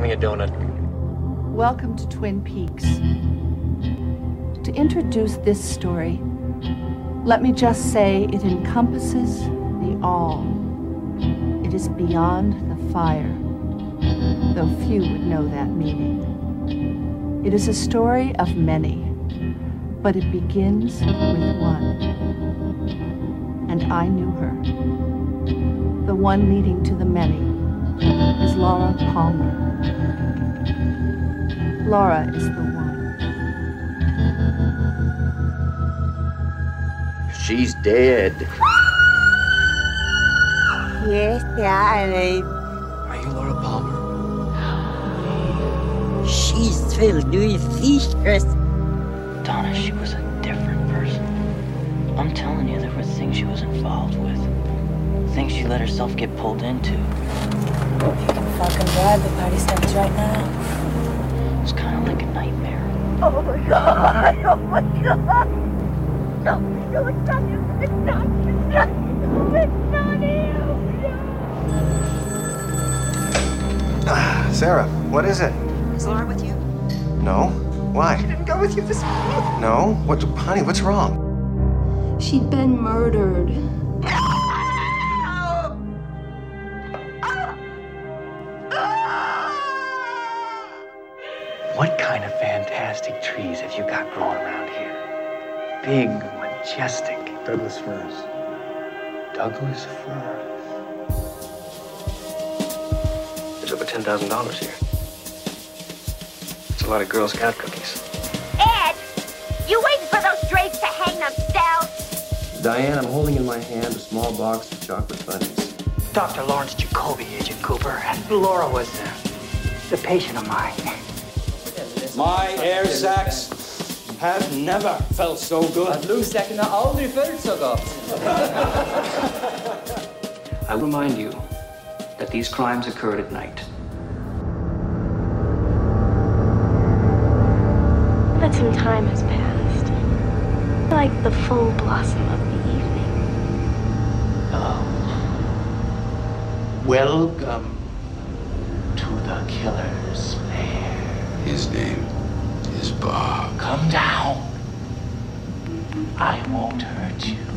Give me a donut. Welcome to Twin Peaks. To introduce this story, let me just say it encompasses the all. It is beyond the fire, though few would know that meaning. It is a story of many, but it begins with one. And I knew her. The one leading to the many is Laura Palmer. Laura is the one. She's dead. Yes, darling. Are you Laura Palmer? She's filled with secrets. Donna, she was a different person. I'm telling you, there were things she was involved with. Things she let herself get pulled into. You can fucking drive the party starts right now. It was kind of like a nightmare. Oh my god, oh my god. No, no, it's not you. It's not you. It's not you. It's not you. Ah, Sarah, what is it? Is Laura with you? No. Why? She didn't go with you this morning. No. What, honey? What's wrong? She'd been murdered. Of fantastic trees have you got growing around here? Big, majestic. Douglas firs. Douglas firs. There's over ten thousand dollars here. It's a lot of Girl Scout cookies. Ed, you waiting for those drapes to hang themselves? Diane, I'm holding in my hand a small box of chocolate bunnies. Dr. Lawrence Jacoby, Agent Cooper. And Laura was uh, the patient of mine. My air sacs have never felt so good. Bluesäckarna har aldrig följt så gott. I remind you that these crimes occurred at night. That some time has passed. Like the full blossom of the evening. Oh. Welcome to the killer's lair. His name is Come down. I won't hurt you.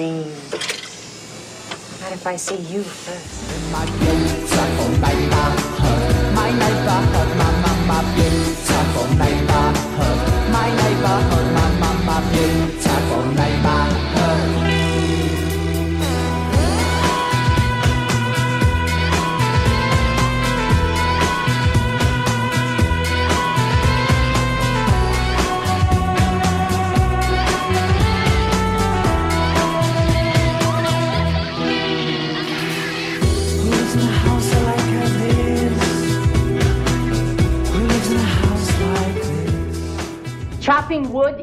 Dreams. Not if I see you first.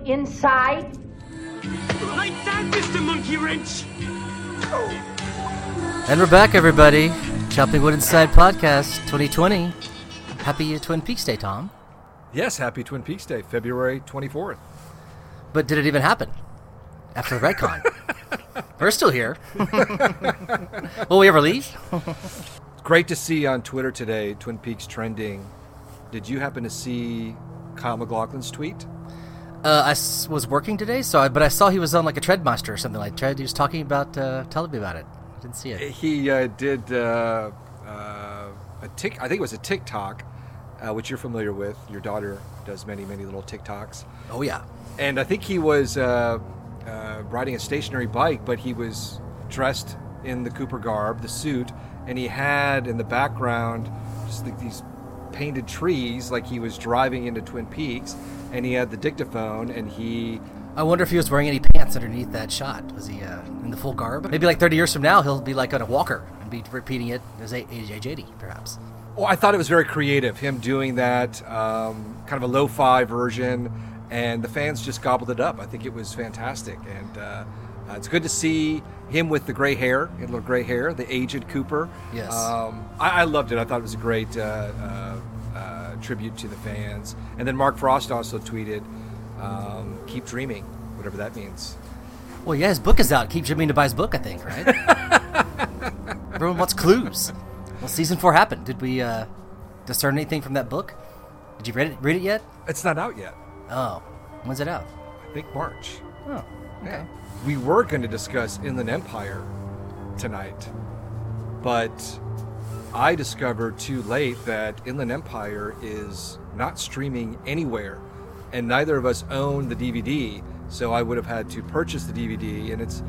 Inside? Like that, Mr. Monkey Wrench! And we're back, everybody. Chopping Wood Inside Podcast 2020. Happy Twin Peaks Day, Tom. Yes, happy Twin Peaks Day, February 24th. But did it even happen after the retcon? we're still here. Will we ever leave? Great to see on Twitter today, Twin Peaks trending. Did you happen to see Kyle MacLachlan's tweet? Uh, I s- was working today, so I, but I saw he was on like a Treadmaster or something like Tread. He was talking about, uh, telling me about it. I didn't see it. He uh, did uh, uh, a tick. I think it was a TikTok, uh, which you're familiar with. Your daughter does many, many little TikToks. Oh yeah. And I think he was uh, uh, riding a stationary bike, but he was dressed in the Cooper garb, the suit, and he had in the background just like these painted trees, like he was driving into Twin Peaks, and he had the dictaphone, and he. I wonder if he was wearing any pants underneath that shot. Was he uh, in the full garb? Maybe like 30 years from now, he'll be like on a walker and be repeating it as a- age, age 80, perhaps. Oh, I thought it was very creative, him doing that, um, kind of a lo-fi version, and the fans just gobbled it up. I think it was fantastic, and uh, uh, it's good to see him with the gray hair, a little gray hair, the aged Cooper. Yes. Um, I, I loved it. I thought it was a great uh, uh, tribute to the fans. And then Mark Frost also tweeted, um, "Keep dreaming," whatever that means. Well, yeah, his book is out. Keep dreaming to buy his book, I think, right? Everyone wants clues. Well, season four happened. Did we uh, discern anything from that book? Did you read it? Read it yet? It's not out yet. Oh, when's it out? I think March. Oh, okay. We were going to discuss Inland Empire tonight, but I discovered too late that Inland Empire is not streaming anywhere, and neither of us own the DVD, so I would have had to purchase the DVD, and it's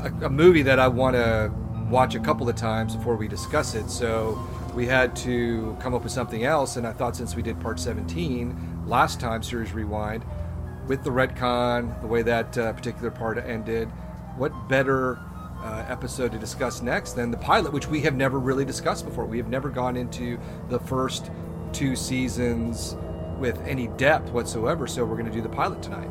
a, a movie that I want to watch a couple of times before we discuss it, so we had to come up with something else, and I thought since we did part 17 last time, Series Rewind, with the retcon, the way that uh, particular part ended, what better uh, episode to discuss next than the pilot, which we have never really discussed before. We have never gone into the first two seasons with any depth whatsoever, so we're going to do the pilot tonight.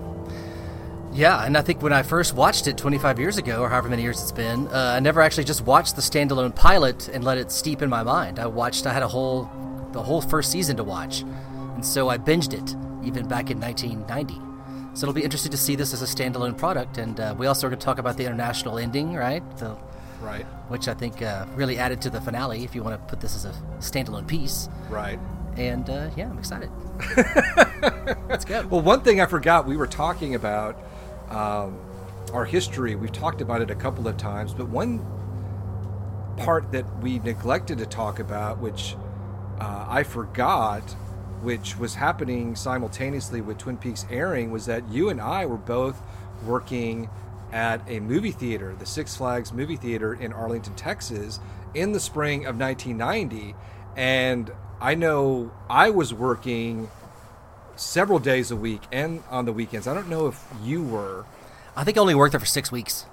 Yeah, and I think when I first watched it 25 years ago, or however many years it's been, uh, I never actually just watched the standalone pilot and let it steep in my mind. I watched, I had a whole, the whole first season to watch, and so I binged it even back in 1990. So it'll be interesting to see this as a standalone product, and uh, we also are going to talk about the international ending, right? The, right. Which I think uh, really added to the finale. If you want to put this as a standalone piece, right? And uh, yeah, I'm excited. Let's go. Well, one thing I forgot, we were talking about um, our history. We've talked about it a couple of times, but one part that we neglected to talk about, which uh, I forgot, which was happening simultaneously with Twin Peaks airing, was that you and I were both working at a movie theater, the Six Flags movie theater in Arlington, Texas, in the spring of 1990. And I know I was working several days a week and on the weekends. I don't know if you were. I think I only worked there for six weeks.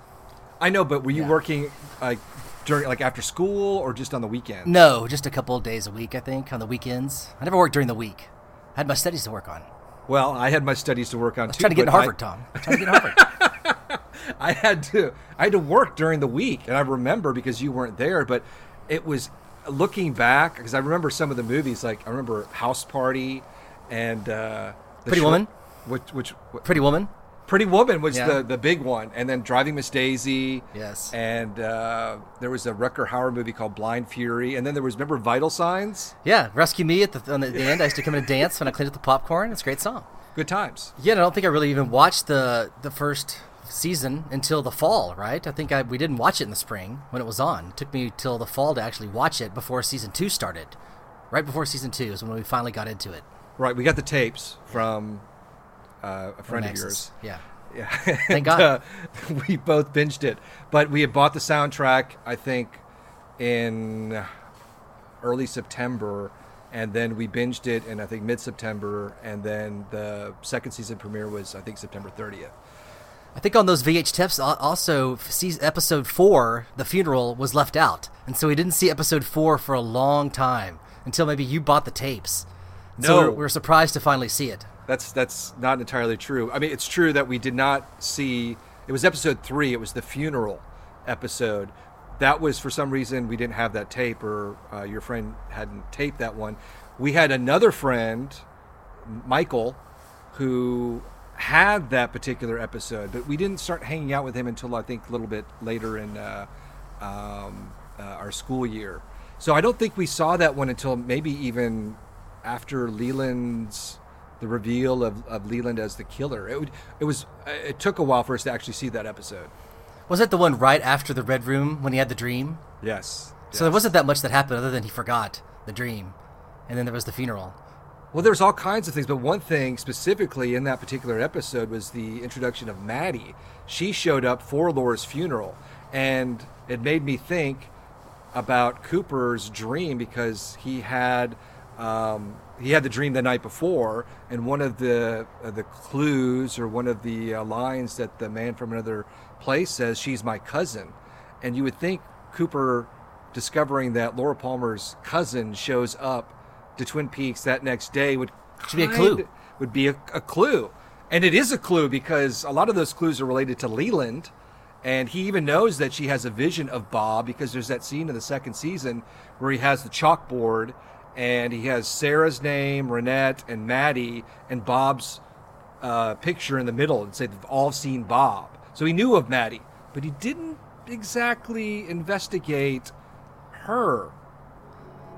I know, but were you Yeah. working like during like after school or just on the weekend? No, just a couple of days a week, I think, on the weekends. I never worked during the week. I had my studies to work on. Well, I had my studies to work on I was too. trying to get in Harvard, I- Tom. I'm trying to get in Harvard. I had to I had to work during the week, and I remember because you weren't there, but it was looking back because I remember some of the movies. Like I remember House Party and uh, Pretty Woman? which which Pretty Woman. Pretty Woman was Yeah. the the big one, and then Driving Miss Daisy. Yes. and uh, there was a Rutger Hauer movie called Blind Fury, and then there was remember Vital Signs. Yeah, Rescue Me at the, on the, end. I used to come in and dance when I cleaned up the popcorn. It's a great song. Good times. Yeah, and I don't think I really even watched the the first season until the fall, right? I think I we didn't watch it in the spring when it was on. It took me till the fall to actually watch it before season two started. Right before season two is when we finally got into it. Right, we got the tapes from uh, a friend of yours. Yeah. Yeah. Thank And, God. uh, we both binged it. But we had bought the soundtrack, I think, in early September. And then we binged it in, I think, mid September. And then the second season premiere was, I think, September 30th. I think on those VHS tapes, also season, episode four, the funeral was left out, and so we didn't see episode four for a long time until maybe you bought the tapes. And So No. we're, we're surprised to finally see it. That's that's not entirely true. I mean, it's true that we did not see. It was episode three. It was the funeral episode. That was for some reason we didn't have that tape, or uh, your friend hadn't taped that one. We had another friend, Michael, who had that particular episode, but we didn't start hanging out with him until I think a little bit later in uh, um, uh, our school year. So I don't think we saw that one until maybe even after Leland's the reveal of, of Leland as the killer. It would, it was it took a while for us to actually see that episode. Was it the one right after the red room when he had the dream? Yes. So there wasn't that much that happened other than he forgot the dream, and then there was the funeral. Well, there's all kinds of things, but one thing specifically in that particular episode was the introduction of Maddie. She showed up for Laura's funeral, and it made me think about Cooper's dream because he had um, he had the dream the night before, and one of the uh, the clues or one of the uh, lines that the man from another place says, "She's my cousin," and you would think Cooper discovering that Laura Palmer's cousin shows up to Twin Peaks that next day would be a clue. Would be a, a clue, and it is a clue because a lot of those clues are related to Leland, and he even knows that she has a vision of Bob because there's that scene in the second season where he has the chalkboard and he has Sarah's name, Ronette, and Maddie, and Bob's uh, picture in the middle and say they've all seen Bob. So he knew of Maddie, but he didn't exactly investigate her.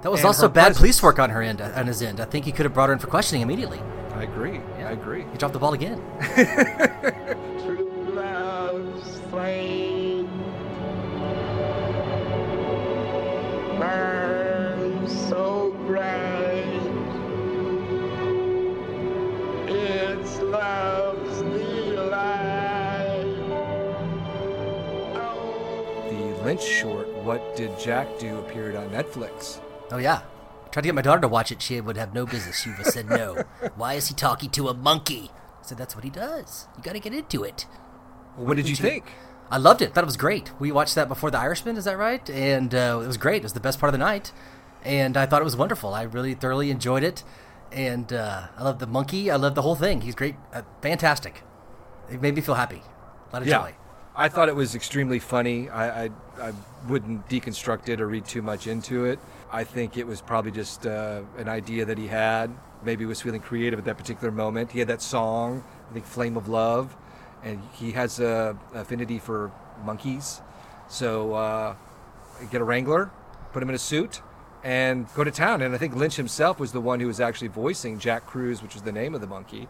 That was also bad presence. police work on her end, on his end. I think he could have brought her in for questioning immediately. I agree. Yeah. I agree. He dropped the ball again. love's flame burns It's love's delight. The Lynch short, What Did Jack Do, appeared on Netflix. Oh yeah. Tried to get my daughter to watch it. She would have no business. She would have said no. Why is he talking to a monkey? I said that's what he does. You got to get into it. What did you think? I loved it. Thought it was great. We watched that before The Irishman. Is that right? And uh, it was great. It was the best part of the night, and I thought it was wonderful. I really thoroughly enjoyed it, and uh, I love the monkey. I love the whole thing. He's great. Uh, fantastic. It made me feel happy. A lot of joy. I thought it was extremely funny. I, I, I wouldn't deconstruct it or read too much into it. I think it was probably just uh, an idea that he had. Maybe he was feeling creative at that particular moment. He had that song, I think Flame of Love, and he has a affinity for monkeys. So uh, get a wrangler, put him in a suit, and go to town. And I think Lynch himself was the one who was actually voicing Jack Cruz, which was the name of the monkey.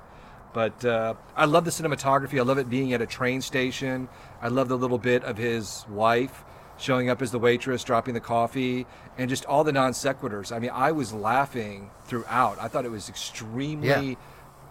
But uh, I love the cinematography. I love it being at a train station. I love the little bit of his wife showing up as the waitress, dropping the coffee, and just all the non sequiturs. I mean, I was laughing throughout. I thought it was extremely Yeah.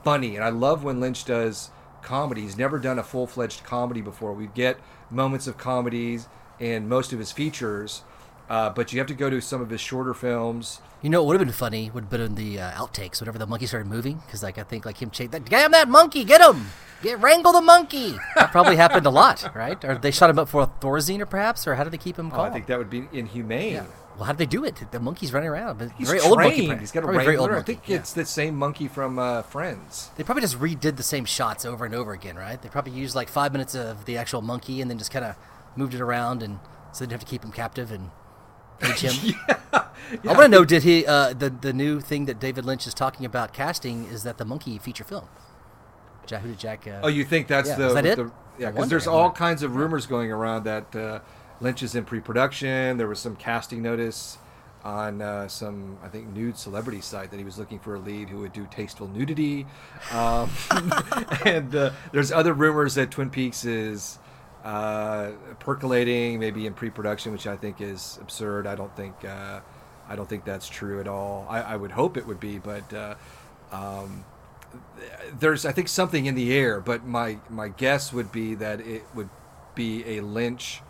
funny, and I love when Lynch does comedy. He's never done a full fledged comedy before. We get moments of comedies in most of his features, uh, but you have to go to some of his shorter films. You know, it would have been funny would have been in the uh, outtakes whenever the monkey started moving, because like I think like him chase that damn that monkey, get him, get wrangle the monkey. That probably happened a lot, right? Or they shot him up for Thorazine, or perhaps, or how did they keep him Oh, calm? I think that would be inhumane. Yeah. Well, how did they do it? The monkey's running around, but He's very trained. old monkey. He's got a probably very old wrangler. I think yeah. it's the same monkey from uh, Friends. They probably just redid the same shots over and over again, right? They probably used like five minutes of the actual monkey and then just kind of moved it around, and so they didn't have to keep him captive and teach him. I want to know: Did he uh, the the new thing that David Lynch is talking about casting is that the monkey feature film? Jack, who did Jack? Uh, Oh, you think that's yeah, the is that it? the- yeah? Because there's all kinds of rumors going around that uh, Lynch is in pre-production. There was some casting notice on uh, some, I think, nude celebrity site that he was looking for a lead who would do tasteful nudity. Um, and uh, there's other rumors that Twin Peaks is uh, percolating, maybe in pre-production, which I think is absurd. I don't think uh, I don't think that's true at all. I, I would hope it would be, but. Uh, um, there's I think something in the air, but my my guess would be that it would be a Lynch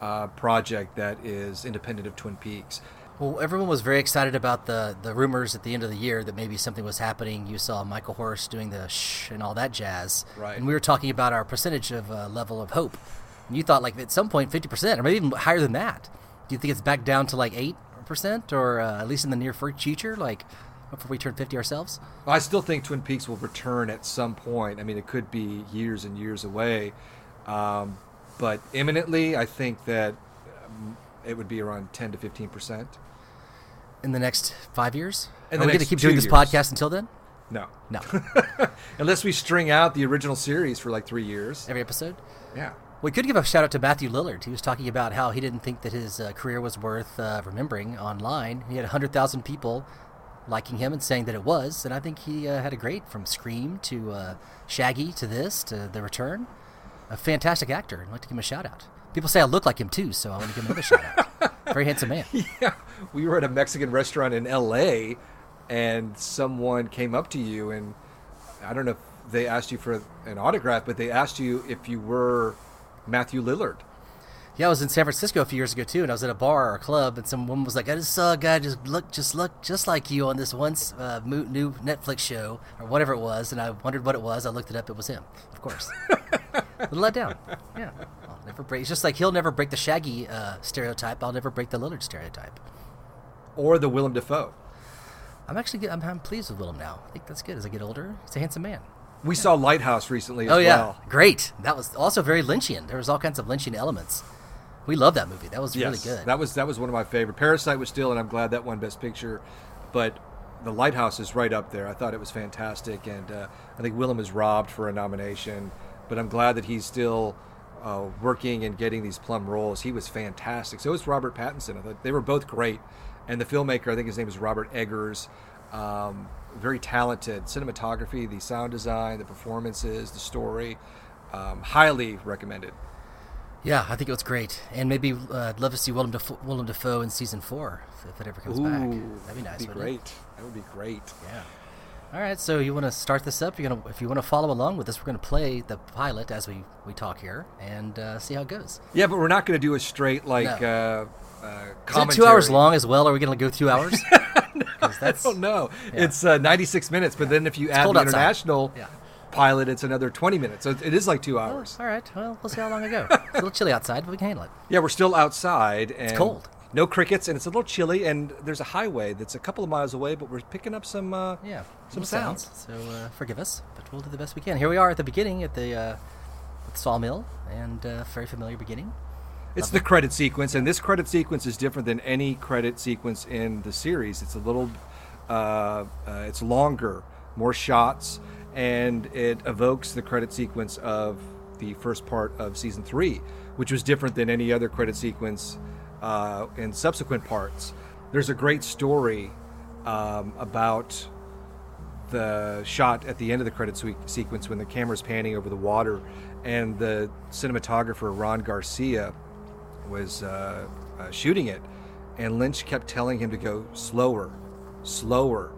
uh, project that is independent of Twin Peaks. Well, everyone was very excited about the the rumors at the end of the year that maybe something was happening. You saw Michael Horse doing the shh and all that jazz, Right. And we were talking about our percentage of uh, level of hope. And you thought like at some point, point fifty percent, or maybe even higher than that. Do you think it's back down to like eight percent, or uh, at least in the near future, like before we turn fifty ourselves? I still think Twin Peaks will return at some point. I mean, it could be years and years away, um, but imminently, I think that um, it would be around ten to fifteen percent. In the next five years, And are we going to keep doing this years. podcast until then? No, No, unless we string out the original series for like three years. every episode. Yeah. We could give a shout out to Matthew Lillard. He was talking about how he didn't think that his uh, career was worth uh, remembering online. He had 100,000 people liking him and saying that it was, and I think he uh, had a great from Scream to uh, Shaggy to this to The Return. A fantastic actor. I'd like to give him a shout out. People say I look like him too, so I want to give him another shout out. Very handsome man. Yeah, we were at a Mexican restaurant in L.A. and someone came up to you and I don't know if they asked you for an autograph, but they asked you if you were Matthew Lillard. Yeah, I was in San Francisco a few years ago too, and I was at a bar or a club, and some woman was like, "I just saw a guy just look, just look, just like you on this once uh, new Netflix show or whatever it was," and I wondered what it was. I looked it up; it was him, of course. a little let down. Yeah, Never break. It's just like he'll never break the Shaggy uh, stereotype. I'll never break the Lillard stereotype. Or the Willem Dafoe. I'm actually good. I'm, I'm pleased with Willem now. I think that's good. As I get older, he's a handsome man. We saw Lighthouse recently as oh yeah, well. great. That was also very Lynchian. There was all kinds of Lynchian elements. We love that movie. That was Yes, really good. That was that was one of my favorite. Parasite was still, and I'm glad that won Best Picture. But The Lighthouse is right up there. I thought it was fantastic, and uh, I think Willem is robbed for a nomination. But I'm glad that he's still uh, working and getting these plum roles. He was fantastic. So was Robert Pattinson. I thought they were both great. And the filmmaker, I think his name is Robert Eggers. Um, very talented. Cinematography, the sound design, the performances, the story. Um, highly recommended. Yeah, I think it was great, and maybe uh, I'd love to see Willem Dafoe, Willem Dafoe in season four if, if it ever comes back. That'd be nice. Be great. It? That would be great. Yeah. All right, so you want to start this up? You're gonna, if you want to follow along with us, we're going to play the pilot as we, we talk here and uh, see how it goes. Yeah, but we're not going to do a straight like No. uh, uh, Is it two hours long as well? Are we going to go two hours? 'Cause I don't know. It's uh, 96 minutes, but then if you It's add the outside. international Yeah. pilot, it's another 20 minutes. So it is like two hours. All right, well, we'll see how long I go. It's a little chilly outside, but we can handle it. Yeah, we're still outside. And it's cold. No crickets, and it's a little chilly. And there's a highway that's a couple of miles away, but we're picking up some uh, Yeah, some sounds. So uh, forgive us, but we'll do the best we can. Here we are at the beginning at the uh, the sawmill, and uh, very familiar beginning. It's the credit sequence, and this credit sequence is different than any credit sequence in the series. It's a little, uh, uh, it's longer, more shots, and it evokes the credit sequence of the first part of season three, which was different than any other credit sequence uh, in subsequent parts. There's a great story um, about the shot at the end of the credit sequence when the camera's panning over the water, and the cinematographer Ron Garcia was uh, uh, shooting it, and Lynch kept telling him to go slower, slower,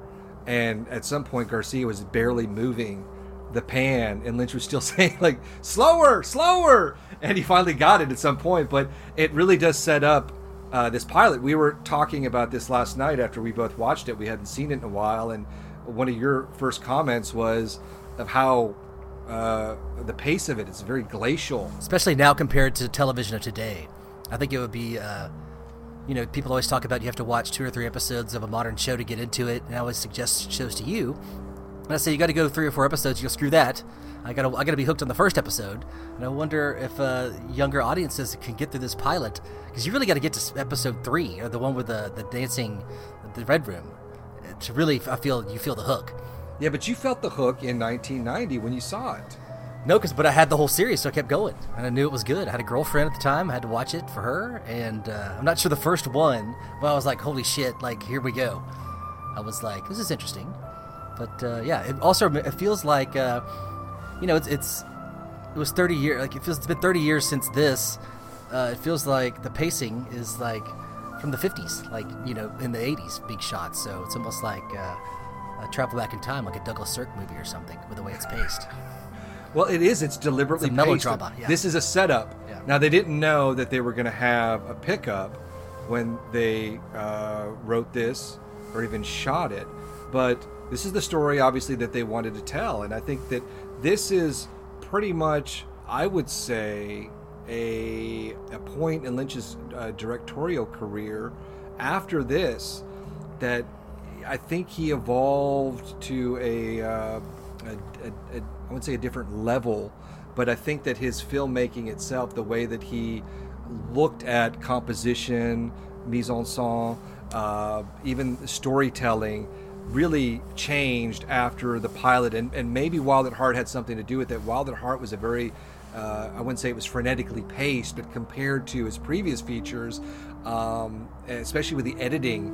and at some point Garcia was barely moving the pan, and Lynch was still saying like slower, slower, and he finally got it at some point. But it really does set up uh, this pilot. We were talking about this last night after we both watched it. We hadn't seen it in a while, and one of your first comments was of how uh, the pace of it is very glacial. especially now compared to television of today. I think it would be, uh, you know, people always talk about you have to watch two or three episodes of a modern show to get into it, and I always suggest shows to you. And I say you got to go three or four episodes. You'll screw that. I gotta, I gotta be hooked on the first episode, and I wonder if uh, younger audiences can get through this pilot because you really got to get to episode three, or the one with the the dancing, the red room, to really, I feel you feel the hook. Yeah, but you felt the hook in 1990 when you saw it. No, because but I had the whole series, so I kept going, and I knew it was good. I had a girlfriend at the time; I had to watch it for her, and uh, I'm not sure the first one, but I was like, "Holy shit!" Like, here we go. I was like, "This is interesting," but uh, yeah, it also it feels like, uh, you know, it's it's it was 30 years. Like it feels it's been 30 years since this. Uh, it feels like the pacing is like from the 50s, like you know, in the 80s, big shots. So it's almost like uh, a travel back in time, like a Douglas Sirk movie or something, with the way it's paced. Well, it is. It's deliberately It's melodrama, yeah. This is a setup. Yeah. Now they didn't know that they were going to have a pickup when they uh, wrote this or even shot it, but this is the story, obviously, that they wanted to tell, and I think that this is pretty much, I would say, a a point in Lynch's uh, directorial career after this that I think he evolved to a, uh, a, a, a I wouldn't say a different level, but I think that his filmmaking itself, the way that he looked at composition, mise en scène, uh, even storytelling, really changed after the pilot. And, and maybe Wild at Heart had something to do with it. Wild at Heart was a very uh, I wouldn't say it was frenetically paced, but compared to his previous features, um, especially with the editing,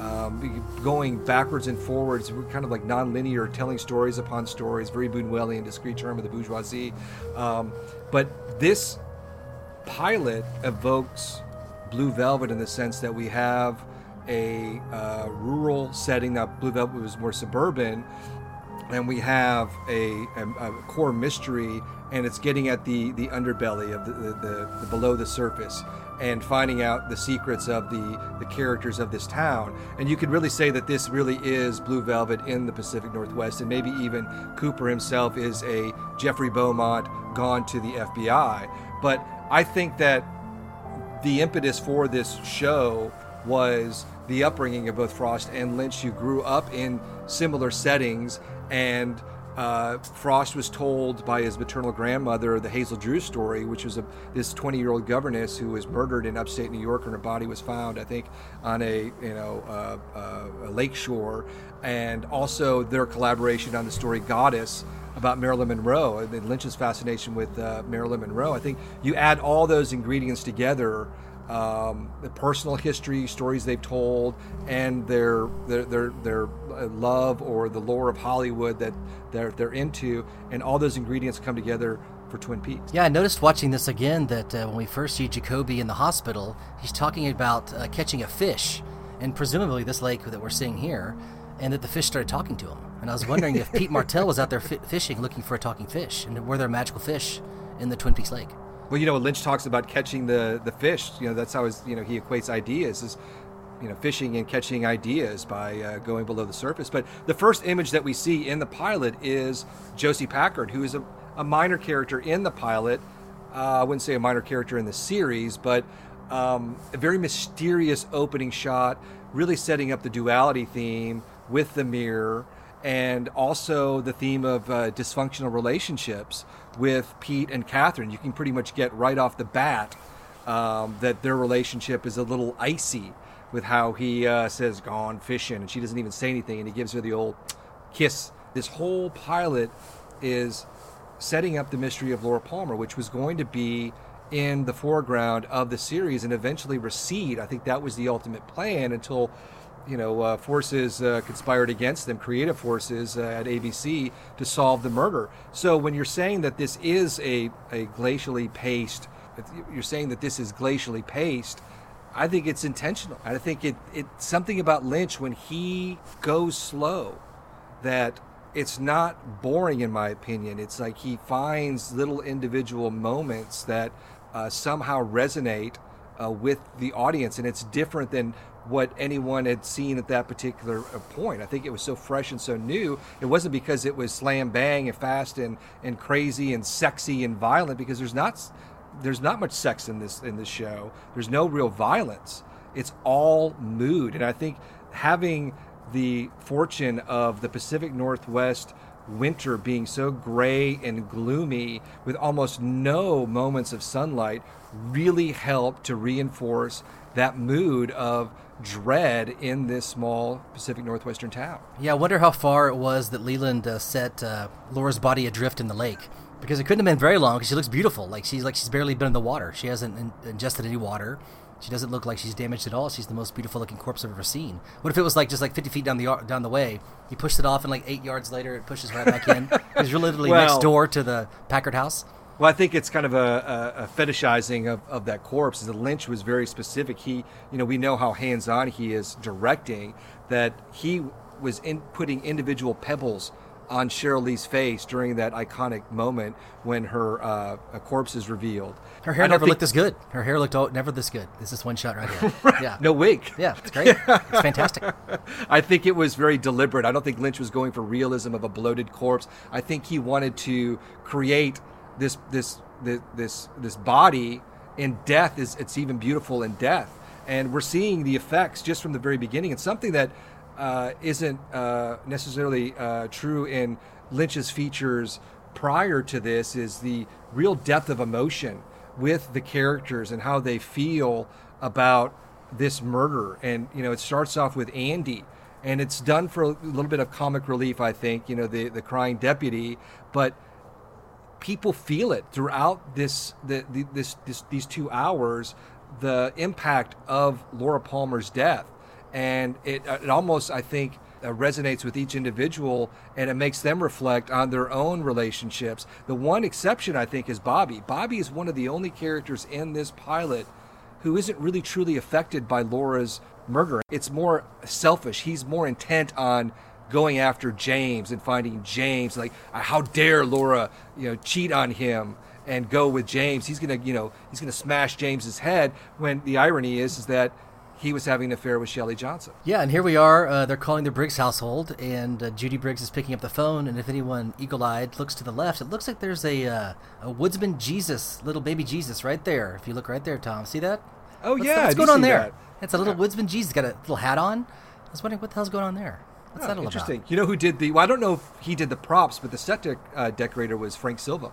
um, going backwards and forwards, we're kind of like non-linear, telling stories upon stories, very Buñuelian, Discreet Charm of the bourgeoisie. Um, but this pilot evokes Blue Velvet in the sense that we have a uh, rural setting. that Blue Velvet was more suburban, and we have a, a, a core mystery, and it's getting at the the underbelly of the, the, the, the below the surface and finding out the secrets of the the characters of this town. And you could really say that this really is Blue Velvet in the Pacific Northwest, and maybe even Cooper himself is a Jeffrey Beaumont gone to the FBI. But I think that the impetus for this show was the upbringing of both Frost and Lynch, You grew up in similar settings. And uh, Frost was told by his maternal grandmother the Hazel Drew story, which was a, this 20-year-old governess who was murdered in upstate New York, and her body was found, I think, on a you know uh, uh, a lake shore. And also their collaboration on the story Goddess about Marilyn Monroe and Lynch's fascination with uh, Marilyn Monroe. I think you add all those ingredients together um, the personal history, stories they've told, and their their their, their love or the lore of Hollywood that they're they're into, and all those ingredients come together for Twin Peaks. Yeah, I noticed watching this again that uh, when we first see Jacoby in the hospital, he's talking about uh, catching a fish, and presumably this lake that we're seeing here, and that the fish started talking to him. And I was wondering if Pete Martell was out there fi- fishing looking for a talking fish, and were there magical fish in the Twin Peaks lake? Well, you know, Lynch talks about catching the the fish. You know, that's how his you know he equates ideas is you know fishing and catching ideas by uh, going below the surface. But the first image that we see in the pilot is Josie Packard, who is a, a minor character in the pilot. Uh, I wouldn't say a minor character in the series, but um, a very mysterious opening shot, really setting up the duality theme with the mirror and also the theme of uh, dysfunctional relationships with Pete and Catherine. You can pretty much get right off the bat um, that their relationship is a little icy with how he uh, says, Gone fishing, and she doesn't even say anything, and he gives her the old kiss. This whole pilot is setting up the mystery of Laura Palmer, which was going to be in the foreground of the series and eventually recede. I think that was the ultimate plan until you know, uh, forces uh, conspired against them, creative forces uh, at ABC, to solve the murder. So when you're saying that this is a, a glacially paced, you're saying that this is glacially paced, I think it's intentional. I think it, it's something about Lynch when he goes slow that it's not boring, in my opinion. It's like he finds little individual moments that uh, somehow resonate uh, with the audience, and it's different than what anyone had seen at that particular uh, point. I think it was so fresh and so new. It wasn't because it was slam bang and fast and, and crazy and sexy and violent because there's not there's not much sex in this in this show. There's no real violence. It's all mood, and I think having the fortune of the Pacific Northwest winter being so gray and gloomy with almost no moments of sunlight really helped to reinforce that mood of dread in this small Pacific Northwestern town. Yeah, I wonder how far it was that Leland uh, set uh, Laura's body adrift in the lake because it couldn't have been very long because she looks beautiful. Like she's like she's barely been in the water. She hasn't in- ingested any water. She doesn't look like she's damaged at all. She's the most beautiful looking corpse I've ever seen. What if it was like just like 50 feet down the down the way? You pushed it off, and like eight yards later, it pushes right back in because you're literally well, next door to the Packard house. Well, I think it's kind of a, a, a fetishizing of, of that corpse. The Lynch was very specific. He, you know, we know how hands-on he is directing. That he was in putting individual pebbles on Sheryl Lee's face during that iconic moment when her uh, corpse is revealed. Her hair never think... looked this good. Her hair looked oh, never this good. This is one shot right here. Yeah, no wig. Yeah, it's great. it's fantastic. I think it was very deliberate. I don't think Lynch was going for realism of a bloated corpse. I think he wanted to create this this this this, this body in death is it's even beautiful in death. And we're seeing the effects just from the very beginning. It's something that uh, not uh, necessarily uh, true in lynch's features prior to this is the real depth of emotion with the characters and how they feel about this murder. And you know it starts off with andy and it's done for a little bit of comic relief i think you know the the crying deputy. But people feel it throughout this the, the, this, this these two hours the impact of Laura Palmer's death and it, it almost I think uh, resonates with each individual and it makes them reflect on their own relationships. The one exception I think is Bobby. Bobby is one of the only characters in this pilot who isn't really truly affected by Laura's murder. It's more selfish. He's more intent on going after James and finding James. Like, uh, how dare Laura, you know, cheat on him and go with James? He's gonna, you know, he's gonna smash James's head. When the irony is, is that he was having an affair with Shelley Johnson. Yeah, and here we are. Uh, they're calling the Briggs household, and uh, Judy Briggs is picking up the phone. And if anyone eagle-eyed looks to the left, it looks like there's a uh, a woodsman Jesus, little baby Jesus, right there. If you look right there, Tom, see that? Oh what's yeah, what's going on there? that. It's a little woodsman Jesus. Got a little hat on. I was wondering what the hell's going on there. What's Oh, that all interesting. about? You know who did the? Well, I don't know if he did the props, but the set dec- uh, decorator was Frank Silva.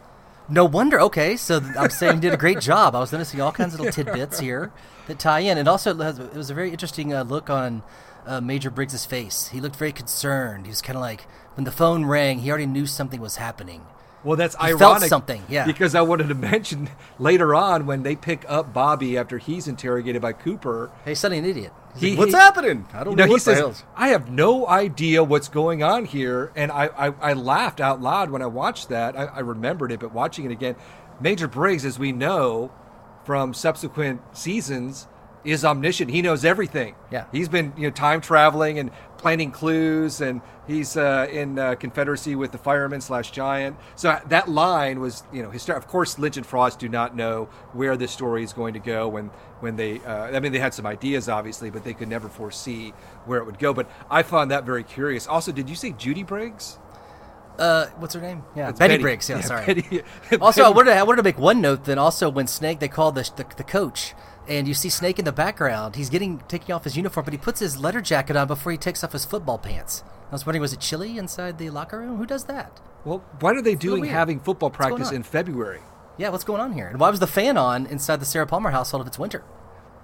No wonder. Okay, so I'm saying did a great job. I was noticing all kinds of little tidbits here that tie in, and also it, was a very interesting uh, look on uh, Major Briggs's face. He looked very concerned. He was kind of like when the phone rang, he already knew something was happening. Well, that's He ironic. felt something, yeah. Because I wanted to mention later on when they pick up Bobby after he's interrogated by Cooper. Hey, Sonny, an idiot. He, like, "What's he- happening? I don't you know he what the says, hell's-" I have no idea what's going on here, and I, I, I laughed out loud when I watched that. I, I remembered it, but watching it again, Major Briggs, as we know from subsequent seasons, is omniscient. He knows everything. Yeah. he's been you know time traveling and planting clues, and he's uh, in uh, Confederacy with the fireman slash giant. So that line was you know. Of course, Lynch and Frost do not know where this story is going to go when when they. Uh, I mean, they had some ideas obviously, but they could never foresee where it would go. But I found that very curious. Also, did you say Judy Briggs? Uh, what's her name? Yeah, Betty, Betty. Briggs. Yeah, Yeah, sorry. Betty- also, I wanted, to, I wanted to make one note. Then also, when Snake, they call the, the the coach, and you see Snake in the background. He's getting taking off his uniform, but he puts his letter jacket on before he takes off his football pants. I was wondering, was it chilly inside the locker room? Who does that? Well, what are they little doing having football practice in February? Yeah, what's going on here? And why was the fan on inside the Sarah Palmer household if it's winter?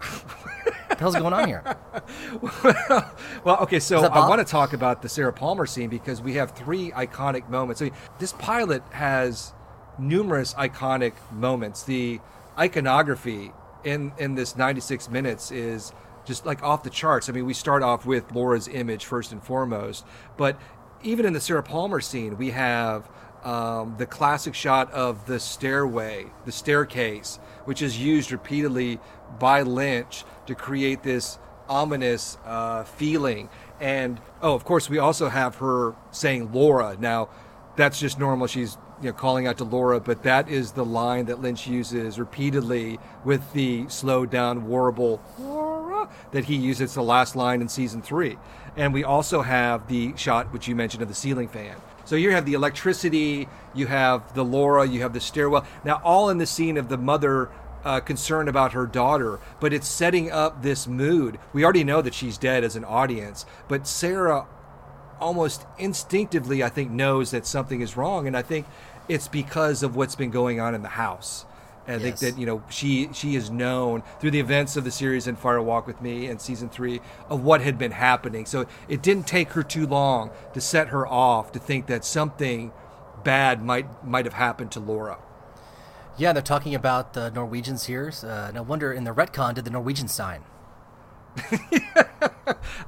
what the hell's going on here? Well, okay, so I want to talk about the Sarah Palmer scene because we have three iconic moments. I mean, this pilot has numerous iconic moments. The iconography in in this 96 minutes is just like off the charts. I mean, we start off with Laura's image first and foremost, but even in the Sarah Palmer scene, we have um, the classic shot of the stairway, the staircase, which is used repeatedly by Lynch to create this ominous uh, feeling. And oh, of course, we also have her saying Laura. Now, that's just normal. She's you know calling out to Laura, but that is the line that Lynch uses repeatedly with the slowed down, warble Laura that he uses. The last line in season three. And we also have the shot which you mentioned of the ceiling fan. So you have the electricity, you have the Laura, you have the stairwell. Now, all in the scene of the mother uh, concerned about her daughter, but it's setting up this mood. We already know that she's dead as an audience, but Sarah almost instinctively, I think, knows that something is wrong, and I think it's because of what's been going on in the house. And I Yes. think that you know she she is known through the events of the series in Fire Walk with Me and season three of what had been happening. So it didn't take her too long to set her off to think that something bad might might have happened to Laura. Yeah, they're talking about the Norwegians here. Uh, and I wonder, in the retcon, did the Norwegian sign?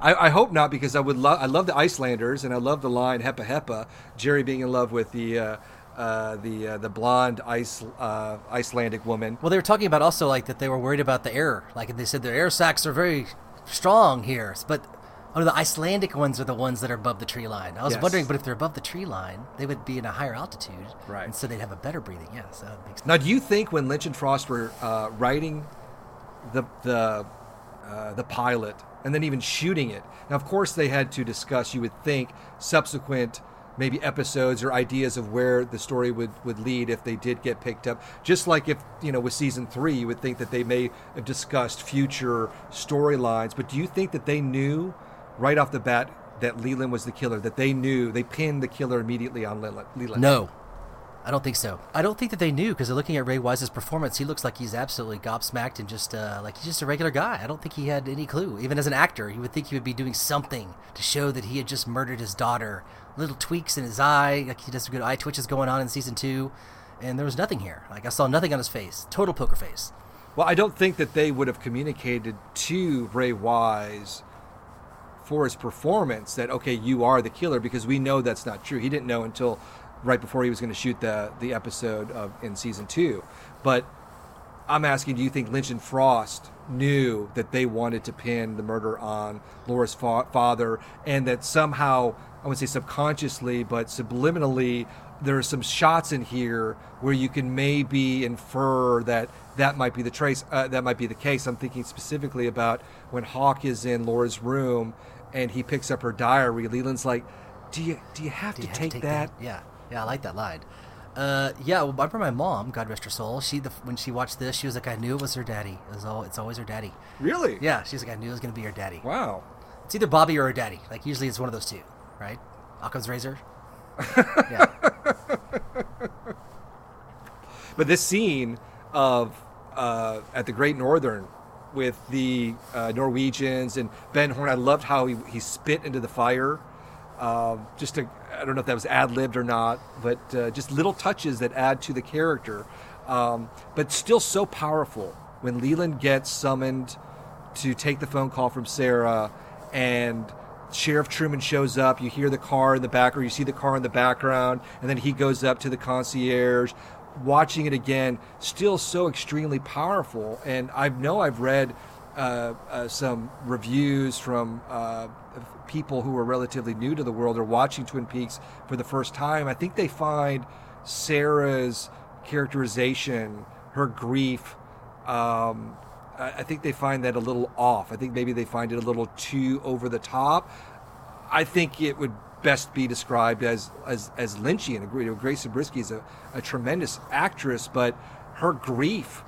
I, I hope not because I would love I love the Icelanders and I love the line Hepa Hepa. Jerry being in love with the uh, uh, the uh, the blonde ice uh, Icelandic woman. Well, they were talking about also like that they were worried about the air. Like and they said, their air sacs are very strong here, but oh, the Icelandic ones are the ones that are above the tree line. I was Yes. wondering, but if they're above the tree line, they would be in a higher altitude, Right. And so they'd have a better breathing. Yeah, so that makes Now, do you think when Lynch and Frost were uh, writing the the uh, the pilot and then even shooting it? Now, of course, they had to discuss. You would think subsequent maybe episodes or ideas of where the story would, would lead if they did get picked up. Just like if you know with season three, you would think that they may have discussed future storylines. But do you think that they knew right off the bat that Leland was the killer? That they knew they pinned the killer immediately on Leland? No, I don't think so. I don't think that they knew because looking at Ray Wise's performance. He looks like he's absolutely gobsmacked and just uh, like he's just a regular guy. I don't think he had any clue. Even as an actor, you would think he would be doing something to show that he had just murdered his daughter. Little tweaks in his eye, like he does some good eye twitches going on in season two, and there was nothing here. Like I saw nothing on his face. Total poker face. Well, I don't think that they would have communicated to Ray Wise for his performance that okay, you are the killer because we know that's not true. He didn't know until right before he was going to shoot the the episode of in season 2. But I'm asking, do you think Lynch and Frost knew that they wanted to pin the murder on Laura's fa- father and that somehow I would say subconsciously, but subliminally, there are some shots in here where you can maybe infer that that might be the trace. Uh, that might be the case. I'm thinking specifically about when Hawk is in Laura's room and he picks up her diary. Leland's like, "Do you do you have, Do to, you have take to take that? Yeah, yeah, I like that line. Uh, yeah, well, I remember my mom, God rest her soul. She the, when she watched this, she was like, I knew it was her daddy. It was all, it's always her daddy. Really? Yeah, she's like, I knew it was gonna be her daddy. Wow. It's either Bobby or her daddy. Like usually it's one of those two, right? Occam's razor. Yeah. But this scene of uh, at the Great Northern with the uh, Norwegians and Ben Horne, I loved how he, he spit into the fire. Um, just to, I don't know if that was ad libbed or not, but uh, just little touches that add to the character. Um, but still so powerful when Leland gets summoned to take the phone call from Sarah and Sheriff Truman shows up. You hear the car in the back, or you see the car in the background, and then he goes up to the concierge. Watching it again, still so extremely powerful. And I know I've read uh, uh, some reviews from uh, people who are relatively new to the world are watching Twin Peaks for the first time. I think they find Sarah's characterization, her grief, um, I think they find that a little off. I think maybe they find it a little too over the top. I think it would best be described as as, as Lynchian. You know, Grace Zabriskie is a, a tremendous actress, but her grief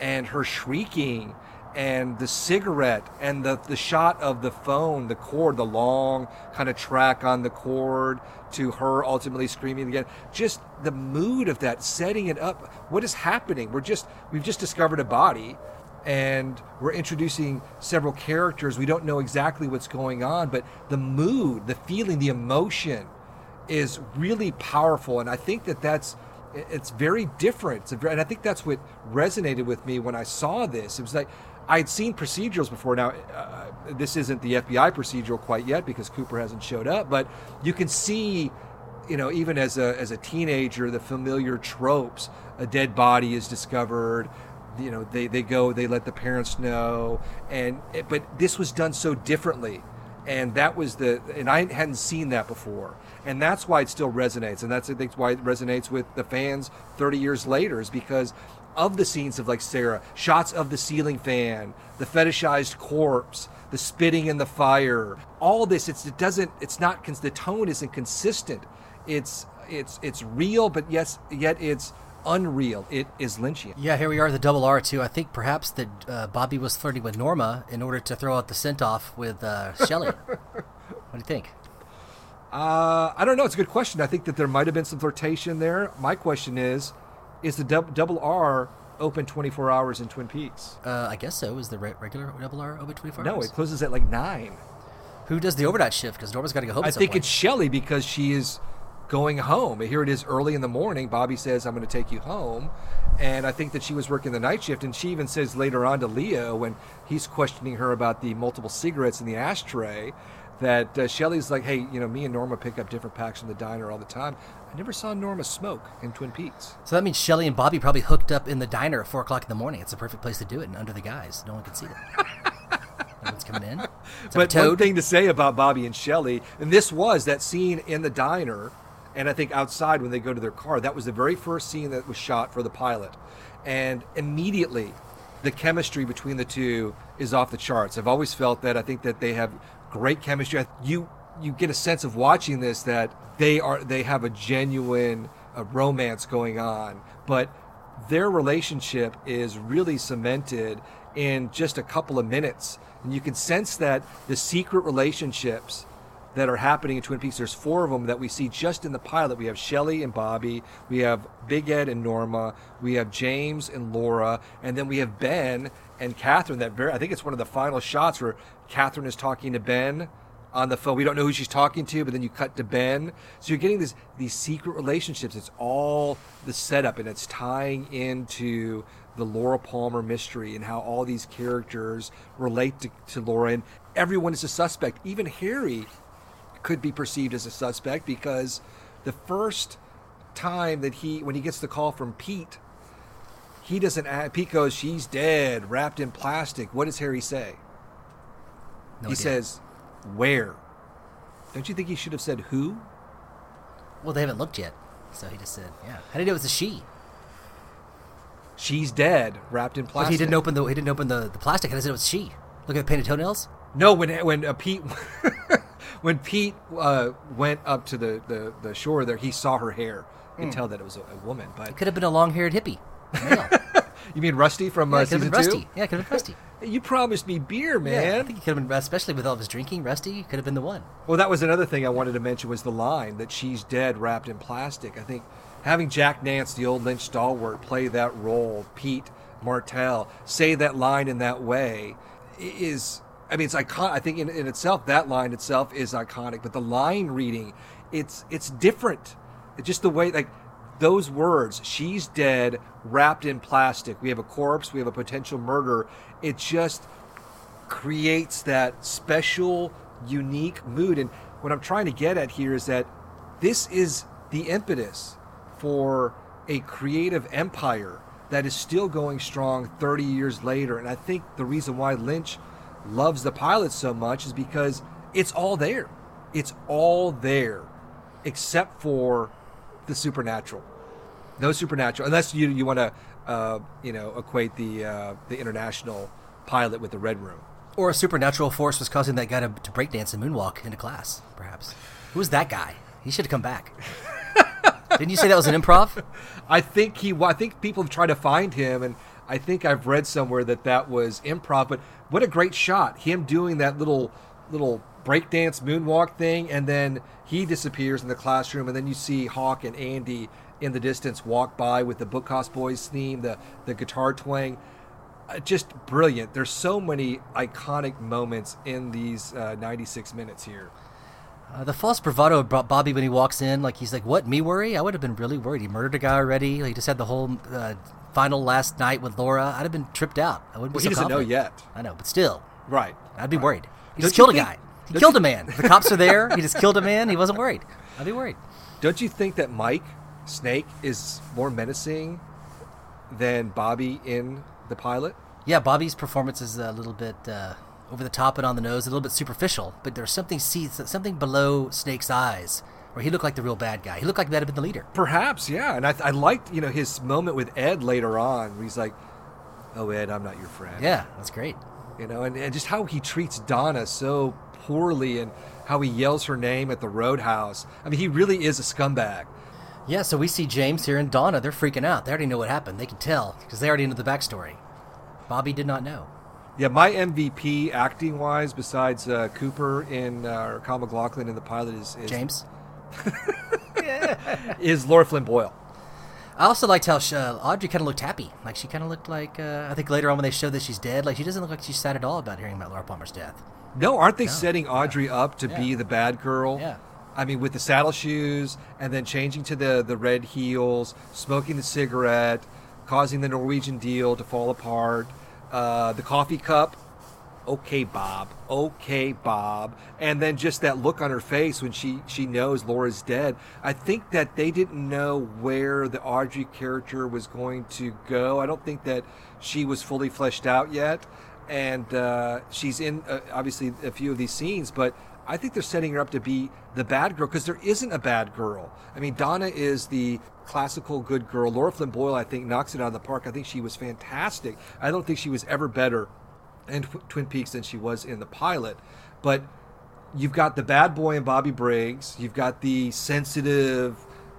and her shrieking and the cigarette and the, the shot of the phone, the cord, the long kind of track on the cord to her ultimately screaming again. Just the mood of that, setting it up. What is happening? We're just we've just discovered a body and we're introducing several characters. We don't know exactly what's going on, but the mood, the feeling, the emotion is really powerful. And I think that that's it's very different. And I think that's what resonated with me when I saw this. It was like I'd seen procedurals before. Now, uh, this isn't the FBI procedural quite yet because Cooper hasn't showed up, but you can see, you know, even as a as a teenager, the familiar tropes. A dead body is discovered. You know, they they go, they let the parents know, and but this was done so differently and that was the and I hadn't seen that before, and that's why it still resonates, and that's I think why it resonates with the fans 30 years later is because of the scenes of like Sarah, shots of the ceiling fan, the fetishized corpse, the spitting in the fire, all this. It's it doesn't it's not the tone isn't consistent. It's it's it's real, but yes, yet it's unreal. It is Lynchian. Yeah, here we are, the double R too. I think perhaps that uh, Bobby was flirting with Norma in order to throw out the scent off with uh, Shelley. what do you think? Uh, I don't know. It's a good question. I think that there might have been some flirtation there. My question is, is the dub- double R open 24 hours in Twin Peaks? Uh, I guess so. Is the re- regular double R open 24 No, hours? it closes at like nine. Who does the overnight shift? Because Norma's got to go home. I think it's Shelley because she is going home. Here it is early in the morning. Bobby says, I'm going to take you home. And I think that she was working the night shift. And she even says later on to Leo when he's questioning her about the multiple cigarettes in the ashtray that uh, Shelley's like, hey, you know, me and Norma pick up different packs from the diner all the time. I never saw Norma smoke in Twin Peaks. So that means Shelley and Bobby probably hooked up in the diner at four o'clock in the morning. It's the perfect place to do it, and under the guys, no one can see them. no one's coming in. It's but one thing to say about Bobby and Shelley, and this was that scene in the diner, and I think outside when they go to their car, that was the very first scene that was shot for the pilot. And immediately, the chemistry between the two is off the charts. I've always felt that. I think that they have great chemistry. You you get a sense of watching this that they are they have a genuine uh, romance going on, but their relationship is really cemented in just a couple of minutes. And you can sense that the secret relationships that are happening in Twin Peaks, there's four of them that we see just in the pilot. We have Shelley and Bobby, we have Big Ed and Norma, we have James and Laura, and then we have Ben and Catherine. That very, I think it's one of the final shots where Catherine is talking to Ben on the phone. We don't know who she's talking to, but then you cut to Ben. So you're getting this these secret relationships. It's all the setup, and it's tying into the Laura Palmer mystery and how all these characters relate to, to Laura. And everyone is a suspect. Even Harry could be perceived as a suspect because the first time that he, when he gets the call from Pete, he doesn't. a- Pete goes, "She's dead, wrapped in plastic." What does Harry say? No he idea. says, "Where?" Don't you think he should have said who? Well, they haven't looked yet, so he just said, "Yeah." How did he know it was a she? She's dead, wrapped in But plastic. he didn't open the he didn't open the, the plastic. How does it was she? Look at the painted toenails. No, when when uh, Pete when Pete uh, went up to the, the, the shore there, he saw her hair. You can Hmm. tell that it was a, a woman. But It could have been a long-haired hippie. you mean Rusty from Yeah, uh, it could have season been two? Rusty. Yeah, could have been Rusty. You promised me beer, man. Yeah. I think he could have been, especially with all of his drinking. Rusty could have been the one. Well, that was another thing I wanted to mention was the line that she's dead wrapped in plastic. I think having Jack Nance, the old Lynch stalwart, play that role, Pete Martell, say that line in that way is, I mean, it's iconic. I think in, in itself, that line itself is iconic, but the line reading, it's it's different. It's just the way, like, those words, she's dead, wrapped in plastic. We have a corpse, we have a potential murder. It just creates that special, unique mood. And what I'm trying to get at here is that this is the impetus for a creative empire that is still going strong 30 years later. And I think the reason why Lynch loves the pilot so much is because it's all there. It's all there, except for the supernatural. No supernatural, unless you you want to uh, you know equate the uh, the international pilot with the Red Room. Or a supernatural force was causing that guy to, to breakdance and moonwalk into class, perhaps. Who was that guy? He should have come back. Didn't you say that was an improv? I think he. I think people have tried to find him, and I think I've read somewhere that that was improv. But what a great shot! Him doing that little little breakdance moonwalk thing, and then he disappears in the classroom, and then you see Hawk and Andy in the distance walk by with the Bookhouse Boys theme, the the guitar twang. Uh, just brilliant. There's so many iconic moments in these uh, 96 minutes here. Uh, the false bravado of Bobby when he walks in, like he's like, "What? Me worry? I would have been really worried. He murdered a guy already. He just had the whole uh, final last night with Laura. I'd have been tripped out. I wouldn't Well, be he so doesn't know yet. I know, but still, Right. I'd be worried. He Don't just killed a guy. He don't killed you a man. The cops are there. He just killed a man. He wasn't worried. I'd be worried. Don't you think that Mike Snake is more menacing than Bobby in the pilot? Yeah, Bobby's performance is a little bit uh, over the top and on the nose, a little bit superficial. But there's something see something below Snake's eyes where he looked like the real bad guy. He looked like that had been the leader. Perhaps, yeah. And I, I liked, you know, his moment with Ed later on, where he's like, "Oh, Ed, I'm not your friend." Yeah, that's great. You know, and, and just how he treats Donna so poorly, and how he yells her name at the roadhouse. I mean, he really is a scumbag. Yeah, so we see James here and Donna. They're freaking out. They already know what happened. They can tell because they already know the backstory. Bobby did not know. Yeah, my MVP acting wise, besides uh, Cooper in uh, or Kyle MacLachlan in the pilot, is, is James. is Laura Flynn Boyle. I also liked how she, uh, Audrey kind of looked happy. Like she kind of looked like uh, I think later on when they showed that she's dead, like she doesn't look like she's sad at all about hearing about Laura Palmer's death. No, aren't they No. setting Audrey up to Yeah. be the bad girl? Yeah. I mean, with the saddle shoes and then changing to the, the red heels, smoking the cigarette, causing the Norwegian deal to fall apart, uh, the coffee cup. Okay, Bob. Okay, Bob. And then just that look on her face when she, she knows Laura's dead. I think that they didn't know where the Audrey character was going to go. I don't think that she was fully fleshed out yet. And uh, she's in, uh, obviously, a few of these scenes, but I think they're setting her up to be the bad girl because there isn't a bad girl. I mean, Donna is the classical good girl. Laura Flynn Boyle, I think, knocks it out of the park. I think she was fantastic. I don't think she was ever better in Tw- Twin Peaks than she was in the pilot. But you've got the bad boy in Bobby Briggs. You've got the sensitive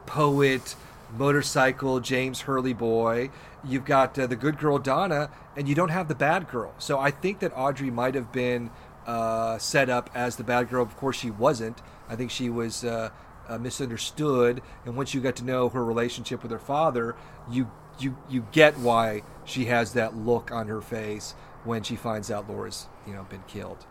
poet, motorcycle James Hurley boy. You've got uh, the good girl Donna, and you don't have the bad girl. So I think that Audrey might have been uh, set up as the bad girl. Of course, she wasn't. I think she was uh, uh, misunderstood. And once you get to know her relationship with her father, you you you get why she has that look on her face when she finds out Laura's you know been killed.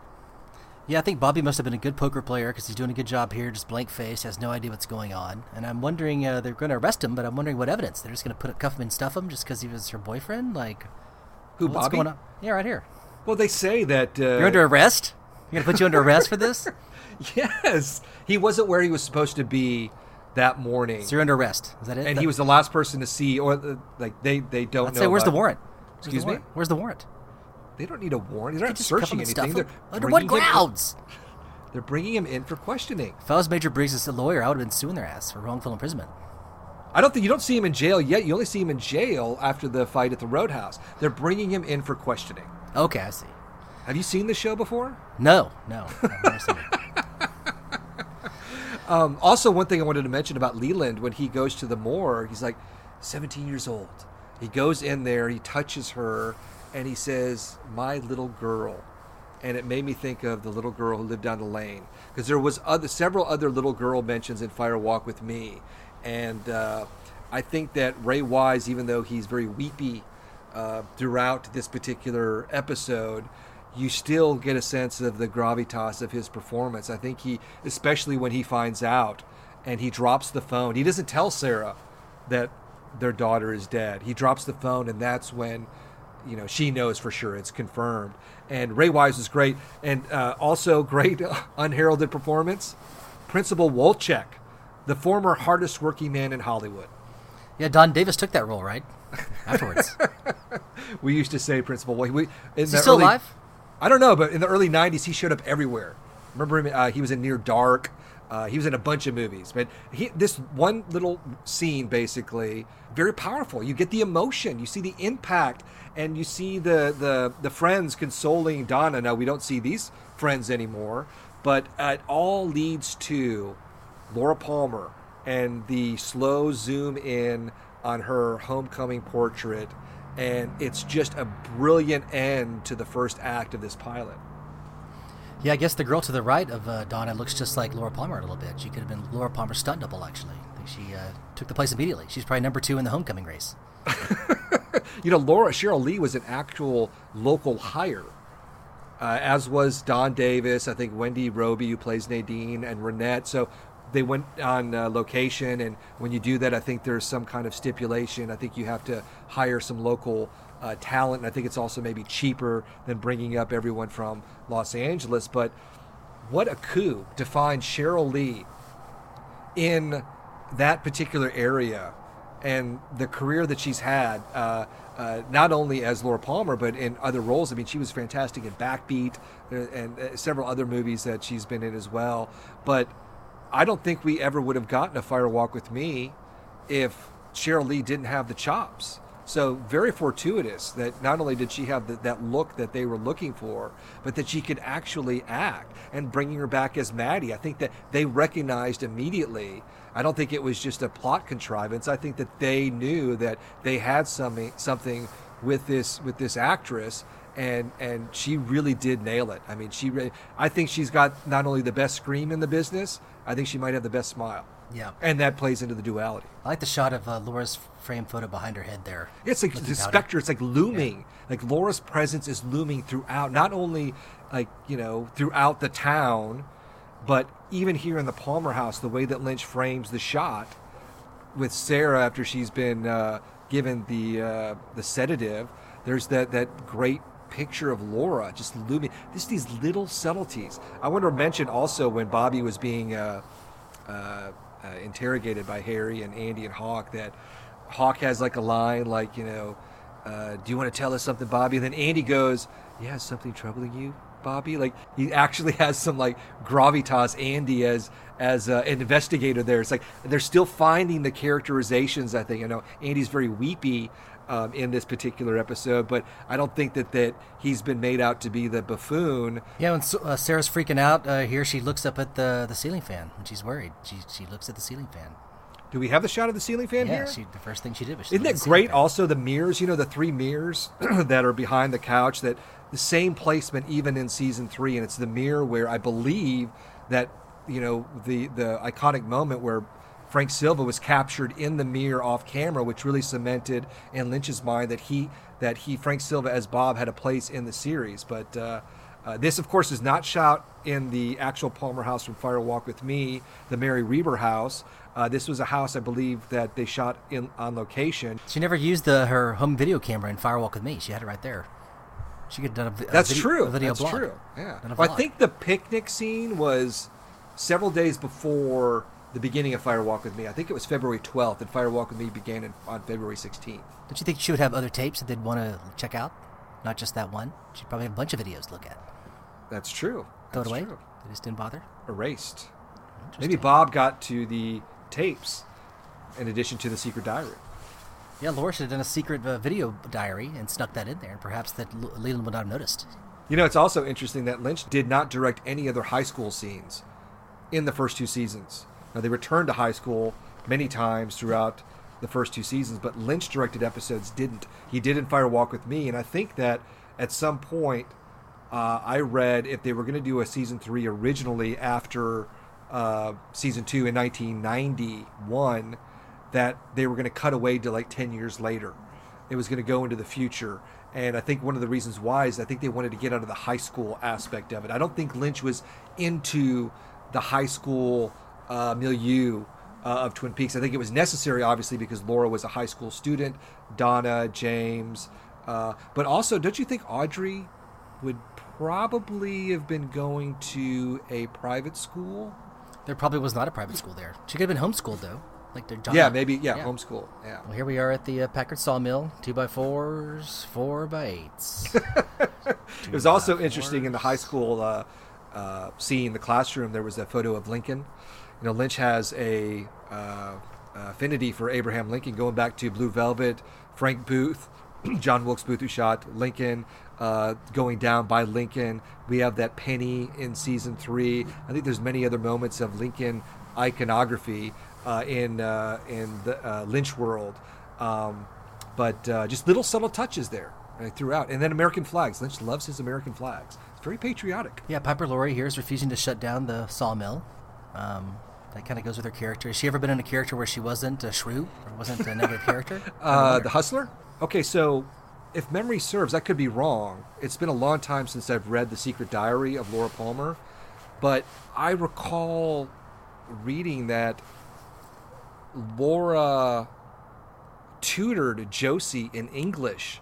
Yeah, I think Bobby must have been a good poker player because he's doing a good job here, just blank face, has no idea what's going on. And I'm wondering, uh, they're going to arrest him, but I'm wondering what evidence. They're just going to put cuff him and stuff him just because he was her boyfriend? Like, Who, what's Bobby? going on? Yeah, right here. Well, they say that uh, You're under arrest? You're going to put you under arrest for this? Yes, he wasn't where he was supposed to be that morning. So you're under arrest. Is that it? and That- he was the last person to see, or uh, like they they don't Let's know. say, where's the about- warrant? Where's Excuse the me. warrant? Where's the warrant? They don't need a warrant. They're not just cuff searching him and stuff anything. They're Under what grounds? They're bringing him in for questioning. If I was Major Briggs' lawyer, I would have been suing their ass for wrongful imprisonment. I don't think you don't see him in jail yet. You only see him in jail after the fight at the Roadhouse. They're bringing him in for questioning. Okay, I see. Have you seen the show before? No, no, I've never seen it. Um, also, one thing I wanted to mention about Leland when he goes to the morgue, he's like 17 years old. He goes in there, he touches her, and he says, "My little girl," and it made me think of the little girl who lived down the lane because there was other several other little girl mentions in Fire Walk with Me, and uh, I think that Ray Wise, even though he's very weepy uh, throughout this particular episode, you still get a sense of the gravitas of his performance. I think he, especially when he finds out and he drops the phone, he doesn't tell Sarah that their daughter is dead. He drops the phone, and that's when, you know, she knows for sure it's confirmed. And Ray Wise was great, and uh, also great unheralded performance. Principal Wolchek, the former hardest working man in Hollywood. Yeah, Don Davis took that role, right? Afterwards. we used to say Principal. We, we, Is he still early- alive? I don't know, but in the early '90s, he showed up everywhere. Remember him? Uh, he was in Near Dark. Uh, he was in a bunch of movies, but he, this one little scene, basically, very powerful. You get the emotion, you see the impact, and you see the the the friends consoling Donna. Now we don't see these friends anymore, but it all leads to Laura Palmer and the slow zoom in on her homecoming portrait, and it's just a brilliant end to the first act of this pilot. Yeah, I guess the girl to the right of uh, Donna looks just like Laura Palmer a little bit. She could have been Laura Palmer's stunt double, actually. I think she uh, took the place immediately. She's probably number two in the homecoming race. You know, Laura Cheryl Lee was an actual local hire, uh, as was Don Davis. I think Wendy Robie, who plays Nadine, and Ronette. So they went on uh, location, and when you do that, I think there's some kind of stipulation. I think you have to hire some local uh, talent, and I think it's also maybe cheaper than bringing up everyone from Los Angeles. But what a coup to find Cheryl Lee in that particular area and the career that she's had, uh, uh, not only as Laura Palmer, but in other roles. I mean, she was fantastic in Backbeat uh, and uh, several other movies that she's been in as well. But I don't think we ever would have gotten a Fire Walk with Me if Cheryl Lee didn't have the chops. So very fortuitous that not only did she have the, that look that they were looking for, but that she could actually act. And bringing her back as Maddie, I think that they recognized immediately. I don't think it was just a plot contrivance. I think that they knew that they had something something with this with this actress, and and she really did nail it. I mean, she I think she's got not only the best scream in the business, I think she might have the best smile. Yeah. And that plays into the duality. I like the shot of uh, Laura's frame photo behind her head there. It's like the specter. It's like looming. Like Laura's presence is looming throughout, not only like you know throughout the town, but even here in the Palmer house, the way that Lynch frames the shot with Sarah after she's been uh, given the uh, the sedative. There's that that great picture of Laura just looming. Just these little subtleties. I want to mention also when Bobby was being. Uh, uh, uh, interrogated by Harry and Andy and Hawk that Hawk has like a line like you know uh, do you want to tell us something Bobby and then Andy goes yeah something troubling you Bobby like he actually has some like gravitas Andy as as uh, an investigator there it's like they're still finding the characterizations I think I know Andy's very weepy um, in this particular episode, but I don't think that, that he's been made out to be the buffoon. Yeah, when uh, Sarah's freaking out uh, here, she looks up at the the ceiling fan when she's worried. She she looks at the ceiling fan. Do we have the shot of the ceiling fan yeah, here? she, the first thing she did was. Isn't that great? fan. Also, the mirrors. You know, the three mirrors that are behind the couch. That the same placement even in season three, and it's the mirror where I believe that you know the the iconic moment where Frank Silva was captured in the mirror off camera, which really cemented in Lynch's mind that he that he Frank Silva as Bob had a place in the series. But uh, uh, this, of course, is not shot in the actual Palmer house from Fire Walk with Me, the Mary Reber house. Uh, this was a house, I believe, that they shot in on location. She never used the her home video camera in Fire Walk with Me. She had it right there. She could have done a, a That's video, true. A video That's blog. true. Yeah. Well, I think the picnic scene was several days before the beginning of Fire Walk with Me. I think it was February 12th, and Fire Walk with Me began in, on February 16th. Don't you think she would have other tapes that they'd want to check out? Not just that one. She'd probably have a bunch of videos to look at. That's true. Throw it away. true. They just didn't bother. Erased. Maybe Bob got to the tapes in addition to the secret diary. Yeah, Laura should have done a secret uh, video diary and snuck that in there, and perhaps that L- Leland would not have noticed. You know, it's also interesting that Lynch did not direct any other high school scenes in the first two seasons. Now, they returned to high school many times throughout the first two seasons, but Lynch directed episodes didn't. He did in Fire Walk with Me, and I think that at some point uh, I read if they were going to do a season three originally after uh, season two in 1991, that they were going to cut away to like 10 years later. It was going to go into the future. And I think one of the reasons why is I think they wanted to get out of the high school aspect of it. I don't think Lynch was into the high school uh, milieu uh, of Twin Peaks. I think it was necessary, obviously, because Laura was a high school student, Donna, James. Uh, but also, don't you think Audrey would probably have been going to a private school? There probably was not a private school there. She could have been homeschooled, though. Like their job. Yeah, maybe. Yeah, homeschool. Yeah. Well, here we are at the uh, Packard Sawmill. Two by fours, four by eights. it was also interesting in the high school uh, uh, scene, the classroom. There was a photo of Lincoln. You know, Lynch has a uh, affinity for Abraham Lincoln, going back to Blue Velvet, Frank Booth, John Wilkes Booth, who shot Lincoln. Uh, going down by Lincoln. We have that penny in season three. I think there's many other moments of Lincoln iconography uh, in uh, in the uh, Lynch world, um, but uh, just little subtle touches there right, throughout. And then American flags. Lynch loves his American flags. It's very patriotic. Yeah, Piper Laurie here is refusing to shut down the sawmill. Um, that kind of goes with her character. Has she ever been in a character where she wasn't a shrew or wasn't a negative character? Uh, the Hustler. Okay, so if memory serves, I could be wrong. It's been a long time since I've read The Secret Diary of Laura Palmer, but I recall reading that Laura tutored Josie in English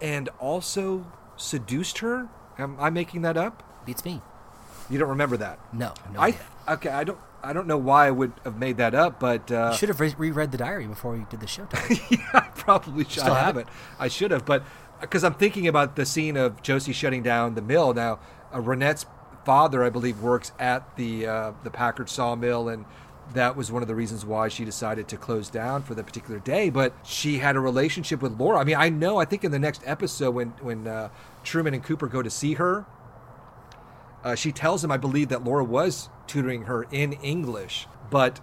and also seduced her. Am I making that up? Beats me. You don't remember that? No, no. I okay. I don't. I don't know why I would have made that up, but uh, you should have re- reread the diary before we did the show. yeah, I probably should Still have have it. I should have, but because I'm thinking about the scene of Josie shutting down the mill. Now, uh, Ronette's father, I believe, works at the uh, the Packard sawmill, and that was one of the reasons why she decided to close down for that particular day. But she had a relationship with Laura. I mean, I know. I think in the next episode, when when uh, Truman and Cooper go to see her, uh, she tells him, I believe, that Laura was tutoring her in English, but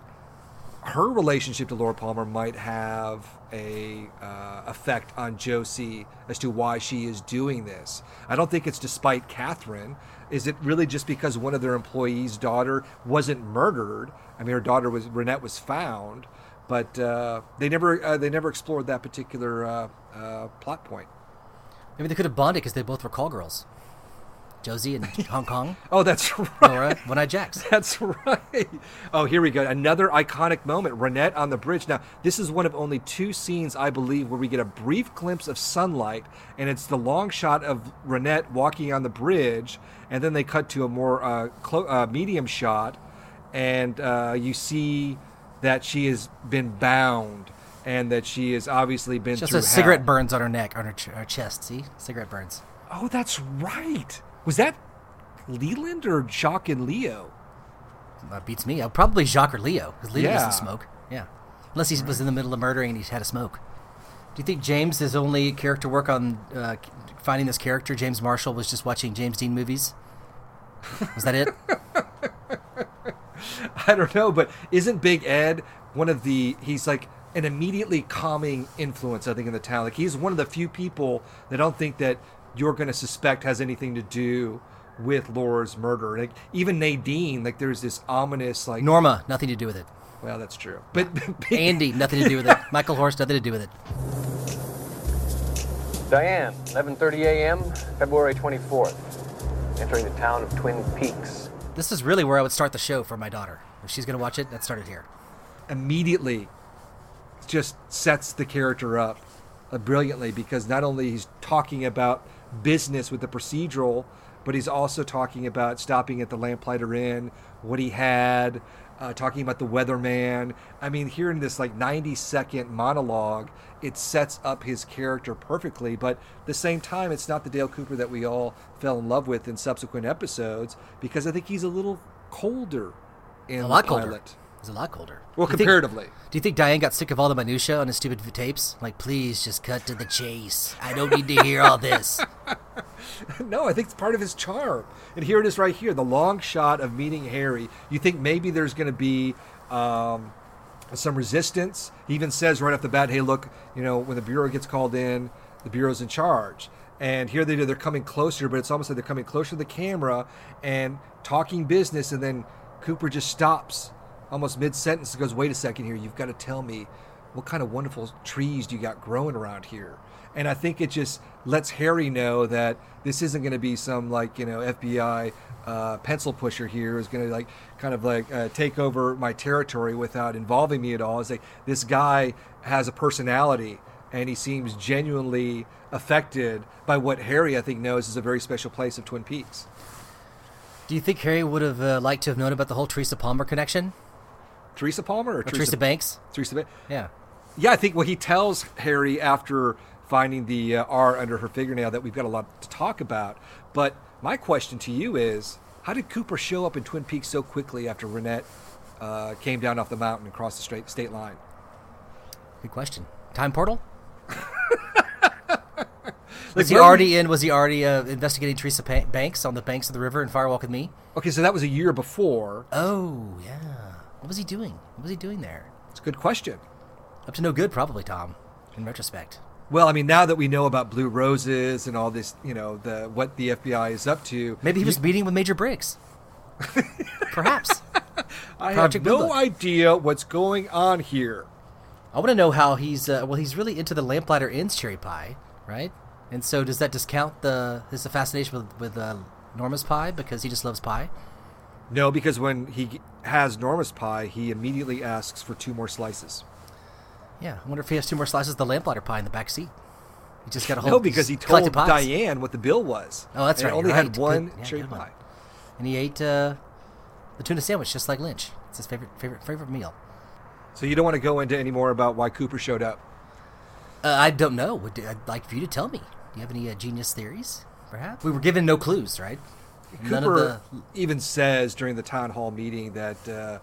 her relationship to Laura Palmer might have a uh, effect on Josie as to why she is doing this. I don't think it's despite Catherine. Is it really just because one of their employees' daughter wasn't murdered? I mean, her daughter was Ronette was found, but uh, they never uh, they never explored that particular uh, uh, plot point. Maybe they could have bonded because they both were call girls. Josie in Hong Kong. Oh, that's right. Laura, One Eye Jacks. That's right. Oh, here we go. Another iconic moment. Ronette on the bridge. Now, this is one of only two scenes, I believe, where we get a brief glimpse of sunlight, and it's the long shot of Ronette walking on the bridge, and then they cut to a more uh, clo- uh, medium shot, and uh, you see that she has been bound. And that she has obviously been Just a cigarette hell. burns on her neck, on her, ch- her chest. See, cigarette burns. Oh, that's right. Was that Leland or Jacques and Leo? That beats me. Probably Jacques or Leo, because Leo Yeah. doesn't smoke. Yeah, unless he was in the middle of murdering and he had a smoke. Do you think James, his only character work on uh, finding this character, James Marshall, was just watching James Dean movies? Was that it? I don't know, but isn't Big Ed one of the? He's like an immediately calming influence, I think, in the town. Like he's one of the few people that don't think that you're going to suspect has anything to do with Laura's murder. Like even Nadine, like there's this ominous like Norma, nothing to do with it. Well, that's true. But Andy, nothing to do with it. Michael Horse, nothing to do with it. Diane, 11:30 a.m., February 24th. Entering the town of Twin Peaks. This is really where I would start the show for my daughter. If she's going to watch it, let's start it here. immediately just sets the character up brilliantly because not only he's talking about business with the procedural, but he's also talking about stopping at the Lamplighter Inn, what he had, uh, talking about the weatherman. I mean, here in this like 90 second monologue, it sets up his character perfectly. But at the same time, it's not the Dale Cooper that we all fell in love with in subsequent episodes because I think he's a little colder in a lot the colder. He's a lot colder. Well, Do you think- comparatively. do you think Diane got sick of all the minutia on his stupid tapes? Like, please just cut to the chase. I don't need to hear all this. no, I think it's part of his charm. And here it is right here the long shot of meeting Harry. You think maybe there's going to be um, some resistance. He even says right off the bat, hey, look, you know, when the Bureau gets called in, the Bureau's in charge. And here they do, they're coming closer, but it's almost like they're coming closer to the camera and talking business. And then Cooper just stops almost mid sentence goes, wait a second here, you've got to tell me what kind of wonderful trees do you got growing around here? And I think it just lets Harry know that this isn't going to be some like you know FBI uh, pencil pusher here who's going to like kind of like uh, take over my territory without involving me at all. It's like this guy has a personality and he seems genuinely affected by what Harry I think knows is a very special place of Twin Peaks. Do you think Harry would have uh, liked to have known about the whole Teresa Palmer connection? Teresa Palmer or, Or Teresa Banks? Teresa Banks. Yeah. Yeah, I think what he tells Harry after finding the uh, R under her fingernail that we've got a lot to talk about. But my question to you is, how did Cooper show up in Twin Peaks so quickly after Ronette uh, came down off the mountain and crossed the straight state line? Good question. Time portal? Like, was he already in? Was he already uh, investigating Teresa pa- Banks on the banks of the river in Fire Walk with Me? Okay, so that was a year before. Oh yeah. What was he doing? What was he doing there? It's a good question. Up to no good, probably, Tom. In retrospect. Well, I mean, now that we know about Blue Roses and all this, you know, the what the FBI is up to, Maybe he was meeting with Major Briggs. Perhaps. I Project have no idea what's going on here. I want to know how he's. Uh, well, he's really into the Lamplighter Inn's cherry pie, right? And so, does that discount the his fascination with with uh, Norma's pie because he just loves pie? No, because when he has Norma's pie, he immediately asks for two more slices. Yeah, I wonder if he has two more slices of the Lamplighter pie in the back seat. He just got a whole. No, because he told. Diane what the bill was. Oh, that's right. Only you're had one yeah, cherry one. pie. and he ate uh, the tuna sandwich just like Lynch. It's his favorite favorite favorite meal. So you don't want to go into any more about why Cooper showed up. Uh, I don't know. Would I'd like for you to tell me. Do you have any uh, genius theories? Perhaps we were given no clues, right? Cooper the even says during the town hall meeting that, uh,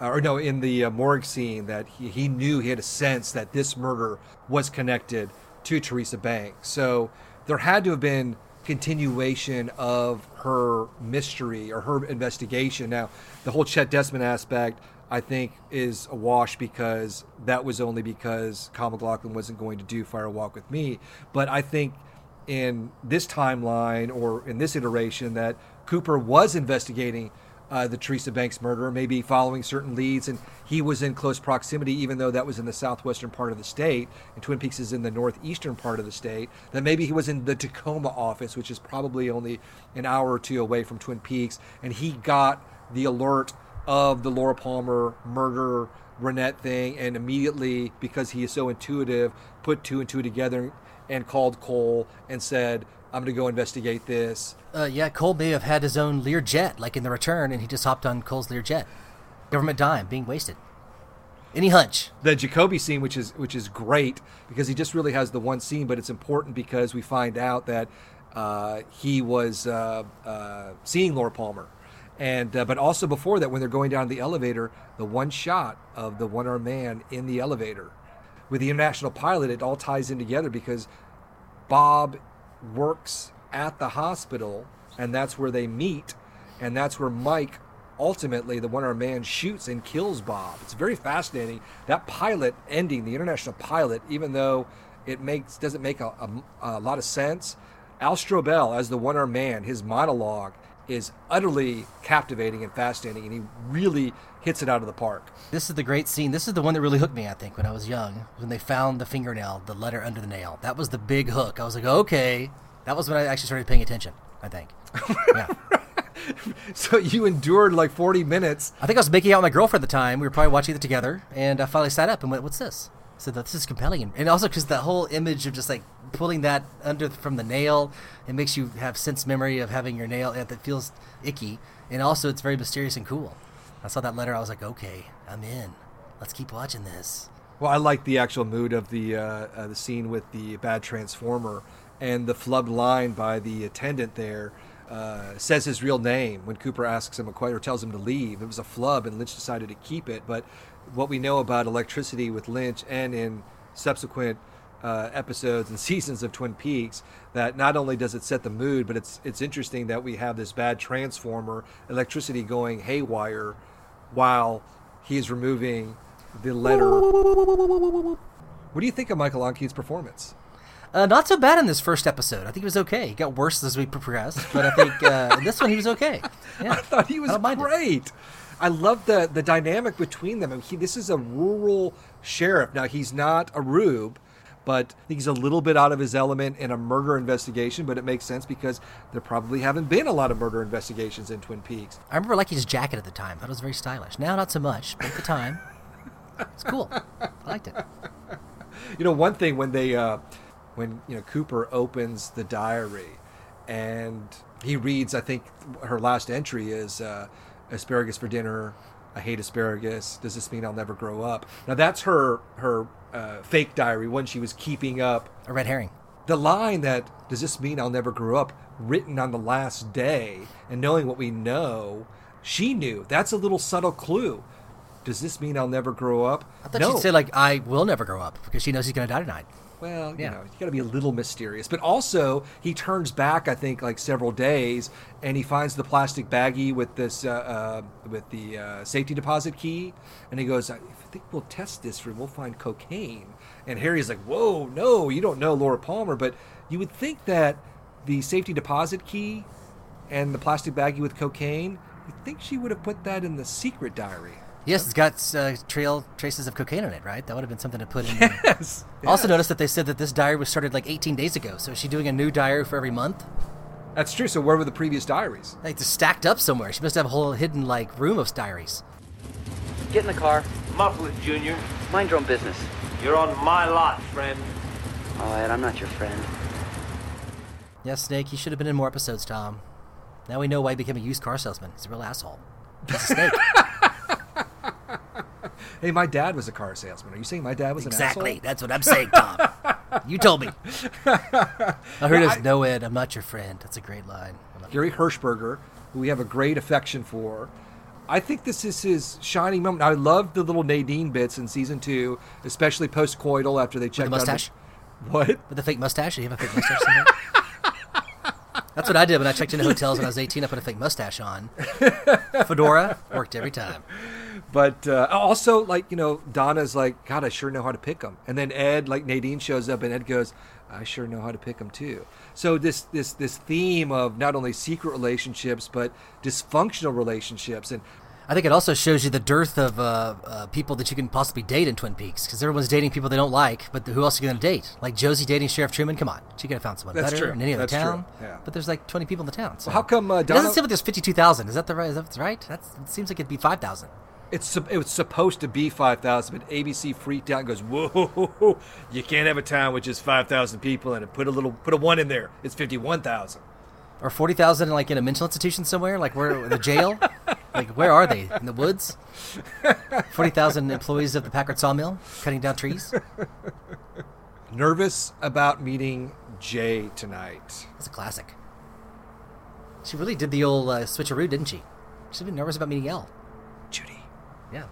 or no, in the uh, morgue scene that he, he knew he had a sense that this murder was connected to Teresa Banks. So there had to have been continuation of her mystery or her investigation. Now, the whole Chet Desmond aspect, I think, is a wash because that was only because Kyle MacLachlan wasn't going to do Fire Walk with Me. But I think in this timeline or in this iteration that Cooper was investigating uh, the Teresa Banks murder, maybe following certain leads, and he was in close proximity, even though that was in the southwestern part of the state, and Twin Peaks is in the northeastern part of the state. That maybe he was in the Tacoma office, which is probably only an hour or two away from Twin Peaks, and he got the alert of the Laura Palmer murder Ronette thing, and immediately, because he is so intuitive, put two and two together and called Cole and said, I'm going to go investigate this. Uh, yeah, Cole may have had his own Lear jet, like in The Return, and he just hopped on Cole's Lear jet. Government dime being wasted. Any hunch? The Jacoby scene, which is which is great because he just really has the one scene, but it's important because we find out that uh, he was uh, uh, seeing Laura Palmer, and uh, but also before that, when they're going down the elevator, the one shot of the one armed man in the elevator with the international pilot, it all ties in together because Bob works at the hospital, and that's where they meet, and that's where Mike ultimately, the one armed man, shoots and kills Bob. It's very fascinating. That pilot ending, the international pilot, even though it makes doesn't make a, a, a lot of sense, Al Strobel as the one armed man, his monologue is utterly captivating and fascinating, and he really hits it out of the park. This is the great scene. This is the one that really hooked me, I think, when I was young. When they found the fingernail, the letter under the nail. That was the big hook. I was like, okay. That was when I actually started paying attention, I think. Yeah. So you endured like 40 minutes. I think I was making out with my girlfriend at the time. We were probably watching it together, and I finally sat up and went, "What's this?" I said, "This is compelling," and also because the whole image of just like pulling that under from the nail, it makes you have sense memory of having your nail that feels icky, and also it's very mysterious and cool. I saw that letter. I was like, okay, I'm in. Let's keep watching this. Well, I like the actual mood of the uh, uh, the scene with the bad transformer and the flubbed line by the attendant there. Uh, says his real name when Cooper asks him a question or tells him to leave. It was a flub, and Lynch decided to keep it. But what we know about electricity with Lynch and in subsequent uh, episodes and seasons of Twin Peaks, that not only does it set the mood, but it's it's interesting that we have this bad transformer, electricity going haywire, while he is removing the letter. What do you think of Michael Ontkean's performance? Uh, not so bad in this first episode. I think he was okay. He got worse as we progressed, but I think uh, in this one he was okay. Yeah. I thought he was great. I love the the dynamic between them. I mean, he, this is a rural sheriff. Now he's not a rube, but I think he's a little bit out of his element in a murder investigation. But it makes sense because there probably haven't been a lot of murder investigations in Twin Peaks. I remember liking his jacket at the time. Thought it was very stylish. Now not so much, but at the time, it's cool. I liked it. You know, one thing when they, uh, when you know Cooper opens the diary, and he reads, I think her last entry is uh, asparagus for dinner. I hate asparagus. Does this mean I'll never grow up? Now that's her her uh, fake diary, one she was keeping up. A red herring. The line that does this mean I'll never grow up, written on the last day, and knowing what we know, she knew. That's a little subtle clue. Does this mean I'll never grow up? I thought no. she'd say like I will never grow up because she knows he's going to die tonight. Well, you Yeah. know, you got to be a little mysterious. But also, he turns back, I think, like several days, and he finds the plastic baggie with this, uh, uh, with the uh, safety deposit key, and he goes, "I think we'll test this for, we'll find cocaine." And Harry's like, "Whoa, no, you don't know Laura Palmer." But you would think that the safety deposit key and the plastic baggie with cocaine, you think she would have put that in the secret diary. Yes, it's got uh, trail traces of cocaine in it, right? That would have been something to put in. Yes. Also, yes. noticed that they said that this diary was started like 18 days ago. So is she doing a new diary for every month? That's true. So where were the previous diaries? Like they're stacked up somewhere. She must have a whole hidden like room of diaries. Get in the car. Muffle it, Junior. Mind your own business. You're on my lot, friend. All right, I'm not your friend. Yes, Snake, he should have been in more episodes, Tom. Now we know why he became a used car salesman. He's a real asshole. He's a snake. Hey, my dad was a car salesman. Are you saying my dad was exactly. an asshole? Exactly. That's what I'm saying, Tom. you told me. I heard Yeah, his no Ed, I'm not your friend. That's a great line. I love it. Gary Hershberger, who we have a great affection for. I think this is his shining moment. I love the little Nadine bits in season two, especially post-coital after they checked the out mustache? What? With the fake mustache? Do you have a fake mustache somewhere? That's what I did when I checked into hotels when I was 18. I put a fake mustache on. Fedora worked every time. But uh, also, like you know, Donna's like, God, I sure know how to pick them. And then Ed, like Nadine, shows up, and Ed goes, I sure know how to pick them too. So this this this theme of not only secret relationships but dysfunctional relationships, and I think it also shows you the dearth of uh, uh, people that you can possibly date in Twin Peaks because everyone's dating people they don't like, but who else are you going to date? Like Josie dating Sheriff Truman? Come on, she could have found someone That's better true. in any other That's town. Yeah. But there's like 20 people in the town. So. Well, how come, uh, it doesn't seem like there's 52,000? Is that the right? Is that right? That's, it seems like it'd be 5,000. It's it was supposed to be five thousand, but ABC freaked out and goes, "Whoa, you can't have a town with just five thousand people it. Put a little, put a one in there. It's fifty-one thousand. Or 40,000 like in a mental institution somewhere? Like where the jail? like where are they? In the woods? 40,000 employees of the Packard sawmill cutting down trees? Nervous about meeting Jay tonight. That's a classic. She really did the old uh, switcheroo, didn't she? She's been nervous about meeting Elle. Judy. Yeah.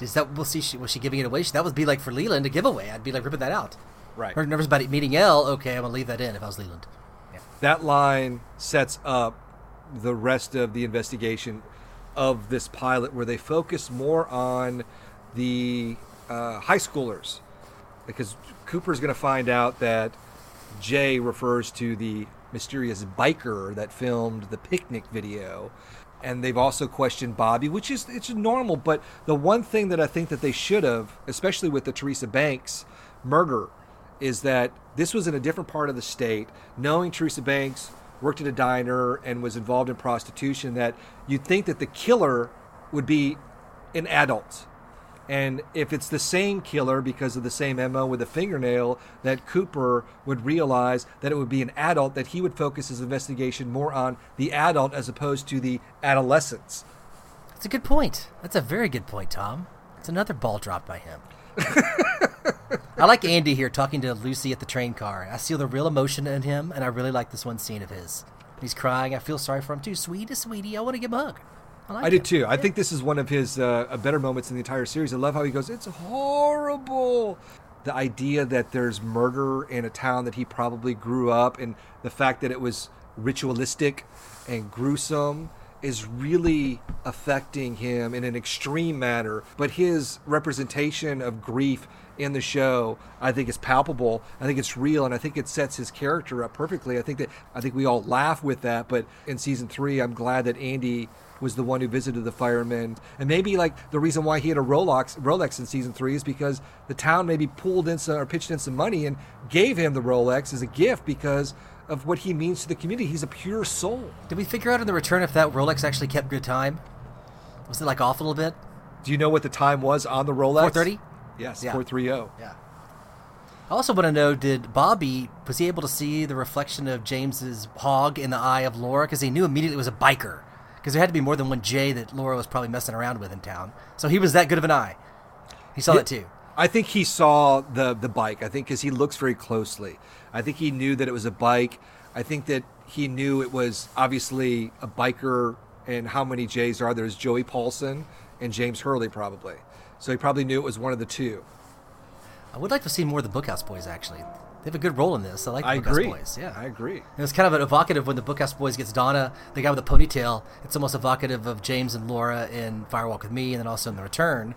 Is that we'll see? She, was she giving it away? That would be like for Leland a giveaway. I'd be like ripping that out. Right. Her nervous about meeting Elle. Okay, I'm gonna leave that in if I was Leland. Yeah. That line sets up the rest of the investigation of this pilot, where they focus more on the uh, high schoolers, because Cooper's going to find out that Jay refers to the mysterious biker that filmed the picnic video. And they've also questioned Bobby, which is it's normal. But the one thing that I think that they should have, especially with the Teresa Banks murder, is that this was in a different part of the state. Knowing Teresa Banks worked at a diner and was involved in prostitution, that you'd think that the killer would be an adult. And if it's the same killer because of the same MO with the fingernail, that Cooper would realize that it would be an adult, that he would focus his investigation more on the adult as opposed to the adolescents. That's a good point. That's a very good point, Tom. It's another ball dropped by him. I like Andy here talking to Lucy at the train car. I see the real emotion in him, and I really like this one scene of his. He's crying. I feel sorry for him too. Sweetie, sweetie, I want to give him a hug. I, like I did too. I think this is one of his uh, better moments in the entire series. I love how he goes, "It's horrible." The idea that there's murder in a town that he probably grew up, and the fact that it was ritualistic and gruesome is really affecting him in an extreme manner. But his representation of grief in the show, I think, is palpable. I think it's real, and I think it sets his character up perfectly. I think that I think we all laugh with that. But in season three, I'm glad that Andy was the one who visited the firemen, and maybe like the reason why he had a Rolex Rolex in season three is because the town maybe pulled in some or pitched in some money and gave him the Rolex as a gift because of what he means to the community. He's a pure soul. Did we figure out in the return if that Rolex actually kept good time? Was it like off a little bit? Do you know what the time was on the Rolex? 430? Yes, Yeah. 430. Yeah. I also want to know: Did Bobby was he able to see the reflection of James's hog in the eye of Laura? Because he knew immediately it was a biker. Because there had to be more than one Jay that Laura was probably messing around with in town. So he was that good of an eye. He saw Yeah, that too. I think he saw the the bike. I think because he looks very closely. I think he knew that it was a bike. I think that he knew it was obviously a biker. And how many Jays are there? There's Joey Paulson and James Hurley probably. So he probably knew it was one of the two. I would like to see more of the Bookhouse Boys. Actually, they have a good role in this. I like the I Bookhouse agree. Boys. Yeah, I agree. And it's kind of evocative when the Bookhouse Boys gets Donna, the guy with the ponytail. It's almost evocative of James and Laura in Fire Walk with Me, and then also in The Return.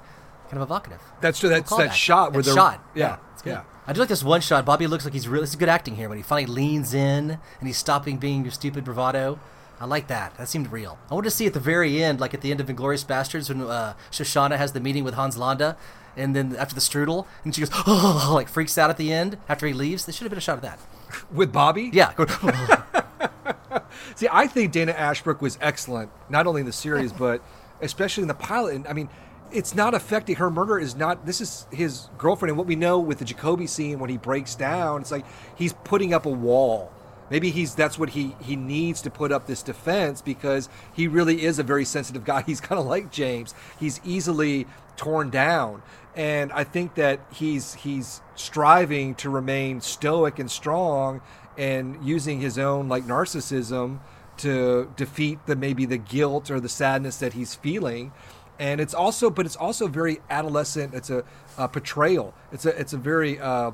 Kind of evocative. That's true. That's that shot where That they're shot. Yeah, it's good. yeah. I do like this one shot. Bobby looks like he's really. Is good acting here when he finally leans in and he's stopping being your stupid bravado. I like that. That seemed real. I want to see at the very end, like at the end of Inglourious Basterds, when uh, Shosanna has the meeting with Hans Landa, and then after the strudel, and she goes, oh, like freaks out at the end after he leaves. There should have been a shot of that. With Bobby? Yeah. going, See, I think Dana Ashbrook was excellent, not only in the series, but especially in the pilot. And I mean, it's not affecting her murder is not this is his girlfriend and what we know with the Jacoby scene when he breaks down it's like he's putting up a wall maybe he's that's what he he needs to put up this defense because he really is a very sensitive guy. He's kind of like James. He's easily torn down. And I think that he's he's striving to remain stoic and strong and using his own like narcissism to defeat the maybe the guilt or the sadness that he's feeling. And it's also but it's also very adolescent. It's a, a portrayal it's a it's a very uh,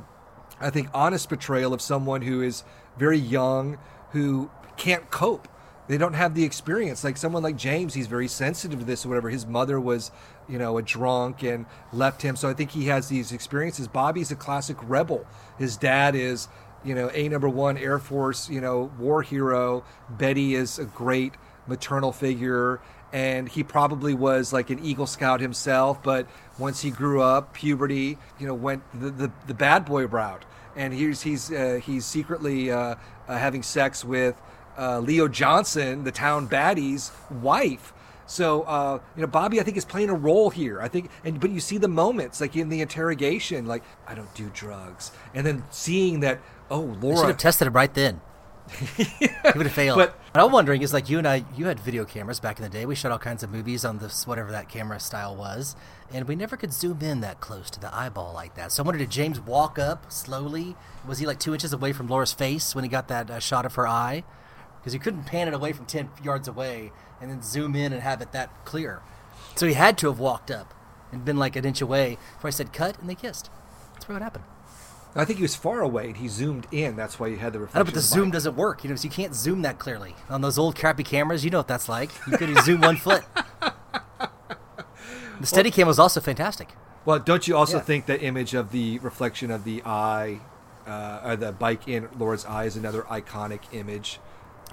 i think honest portrayal of someone who is very young who can't cope. They don't have the experience. Like someone like james he's very sensitive to this or whatever. His mother was you know a drunk and left him. So i think he has these experiences. Bobby's a classic rebel. His dad is you know a number one air force you know war hero. Betty is a great maternal figure. And he probably was like an eagle scout himself. But once he grew up puberty you know went the the, the bad boy route and he's he's uh, he's secretly uh, uh, having sex with uh, Leo Johnson, the town baddie's wife. So uh, you know, Bobby, I think is playing a role here. I think, and but you see the moments like in the interrogation, like I don't do drugs, and then seeing that oh I should Laura, have tested him right then. he would have failed. But- But I'm wondering is like you and I, you had video cameras back in the day. We shot all kinds of movies on this whatever that camera style was, and we never could zoom in that close to the eyeball like that. So I wondered, did James walk up slowly? Was he like two inches away from Laura's face when he got that uh, shot of her eye? Because you couldn't pan it away from ten yards away and then zoom in and have it that clear. So he had to have walked up and been like an inch away before I said cut, and they kissed. That's what happened. I think he was far away and he zoomed in. That's why you had the I reflection. know, but the of zoom bike. doesn't work. You know, so you can't zoom that clearly on those old crappy cameras. You know what that's like. You could zoom one foot. The Steadicam was also fantastic. Well, don't you also Yeah. think that image of the reflection of the eye, uh, or the bike in Laura's eye, is another iconic image?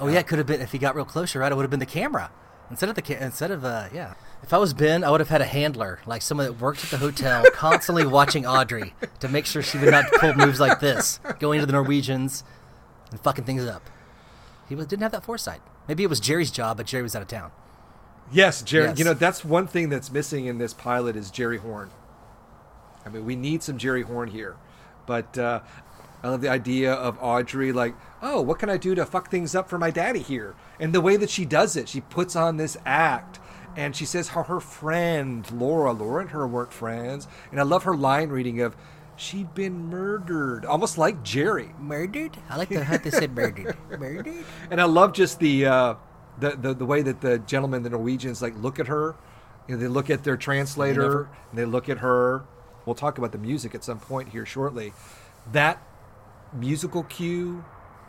Oh yeah, it could have been if he got real closer. Right, it would have been the camera instead of the ca- instead of uh yeah. If I was Ben, I would have had a handler, like someone that worked at the hotel, constantly watching Audrey to make sure she would not pull moves like this, going to the Norwegians and fucking things up. He was, didn't have that foresight. Maybe it was Jerry's job, but Jerry was out of town. Yes, Jerry. Yes. You know that's one thing that's missing in this pilot is Jerry Horne. I mean, we need some Jerry Horne here, but uh, I love the idea of Audrey like, oh, what can I do to fuck things up for my daddy here? And the way that she does it, she puts on this act, and she says how her friend Laura, Laura and her weren't friends, and I love her line reading of. She'd been murdered, almost like Jerry. Murdered? I like the how they said murdered. Murdered? And I love just the, uh, the the the way that the gentlemen, the Norwegians, like look at her. You know, they look at their translator never- and they look at her. We'll talk about the music at some point here shortly. That musical cue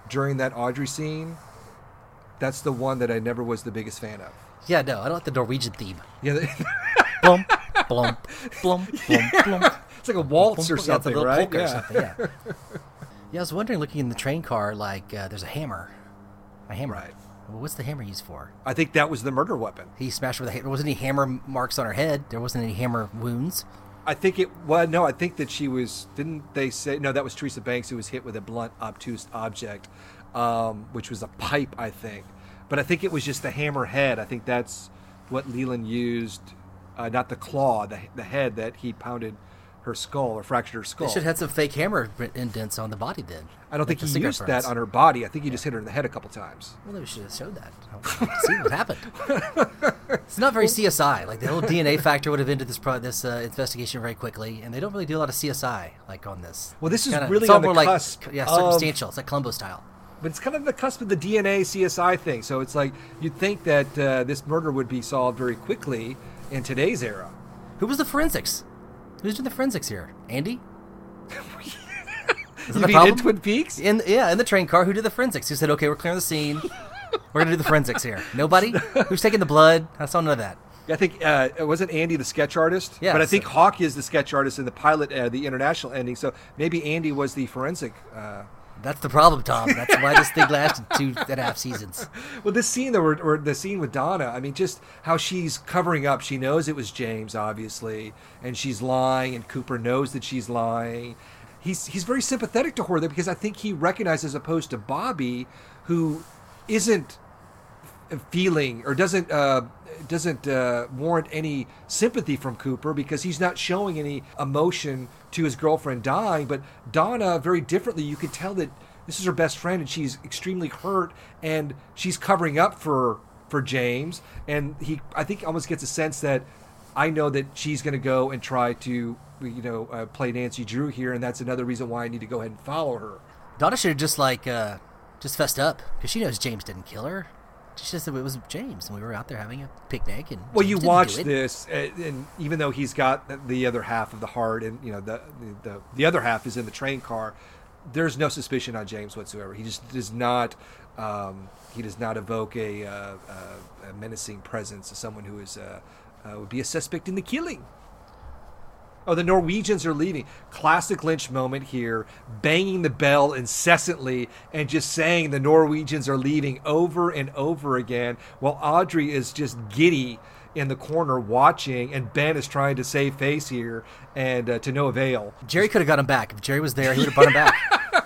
during that Audrey scene, that's the one that I never was the biggest fan of. Yeah, no, I don't like the Norwegian theme. Yeah, the- Blump, blump, blump, blump, blump. it's like a waltz or Yeah, a something, little right? polka or something, yeah. Yeah, I was wondering, looking in the train car, like uh, there's a hammer, a hammer. Right. Well, what's the hammer used for? I think that was the murder weapon. He smashed with a hammer. There wasn't any hammer marks on her head. There wasn't any hammer wounds. I think it. Well, no, I think that she was. Didn't they say no? That was Teresa Banks who was hit with a blunt, obtuse object, um, which was a pipe, I think. But I think it was just the hammer head. I think that's what Leland used, uh, not the claw, the the head that he pounded her skull or fractured her skull. They should have had some fake hammer indents on the body then. I don't think Like he used burns. that on her body. I think he just hit her in the head a couple times. Well, they should have showed that. I want to see what happened. It's not very CSI. Like the whole DNA factor would have ended this pro- this uh, investigation very quickly, and they don't really do a lot of CSI like on this. Well, this is Kinda- really it's all more like cusp yeah, of- It's like Columbo style. But it's kind of the cusp of the DNA CSI thing. So it's like you'd think that uh, this murder would be solved very quickly in today's era. Who was the forensics? Who's doing the forensics here? Andy? Is that You the problem? in Twin Peaks? In yeah, in the train car. Who did the forensics? Who said, "Okay, we're clearing the scene. we're gonna do the forensics here." Nobody. Who's taking the blood? I saw none of that. I think uh, it wasn't Andy the sketch artist. Yeah, but I so- think Hawk is the sketch artist in the pilot, uh, the international ending. So maybe Andy was the forensic. Uh... That's the problem, Tom. That's why this thing lasted two and a half seasons. Well, this scene, or, or the scene with Donna, I mean, just how she's covering up. She knows it was James, obviously, and she's lying, and Cooper knows that she's lying. He's he's very sympathetic to her there because I think he recognizes, as opposed to Bobby, who isn't feeling or doesn't uh, doesn't uh, warrant any sympathy from Cooper because he's not showing any emotion to his girlfriend dying. But Donna, very differently, you could tell that this is her best friend and she's extremely hurt and she's covering up for for James. And he, I think, almost gets a sense that I know that she's going to go and try to you know uh, play Nancy Drew here, and that's another reason why I need to go ahead and follow her. Donna should have just like uh, just fessed up because she knows James didn't kill her. She just said it was James, and we were out there having a picnic. And Well, James you watch this, uh, and even though he's got the- the other half of the heart, and you know the, the the the other half is in the train car, there's no suspicion on James whatsoever. He just does not. Um, he does not evoke a, uh, uh, a menacing presence of someone who is uh, uh, would be a suspect in the killing. Oh, the Norwegians are leaving. Classic Lynch moment here, banging the bell incessantly and just saying the Norwegians are leaving over and over again, while Audrey is just giddy in the corner watching, and Ben is trying to save face here, and uh, to no avail. Jerry could have got him back if Jerry was there. He would have brought him back.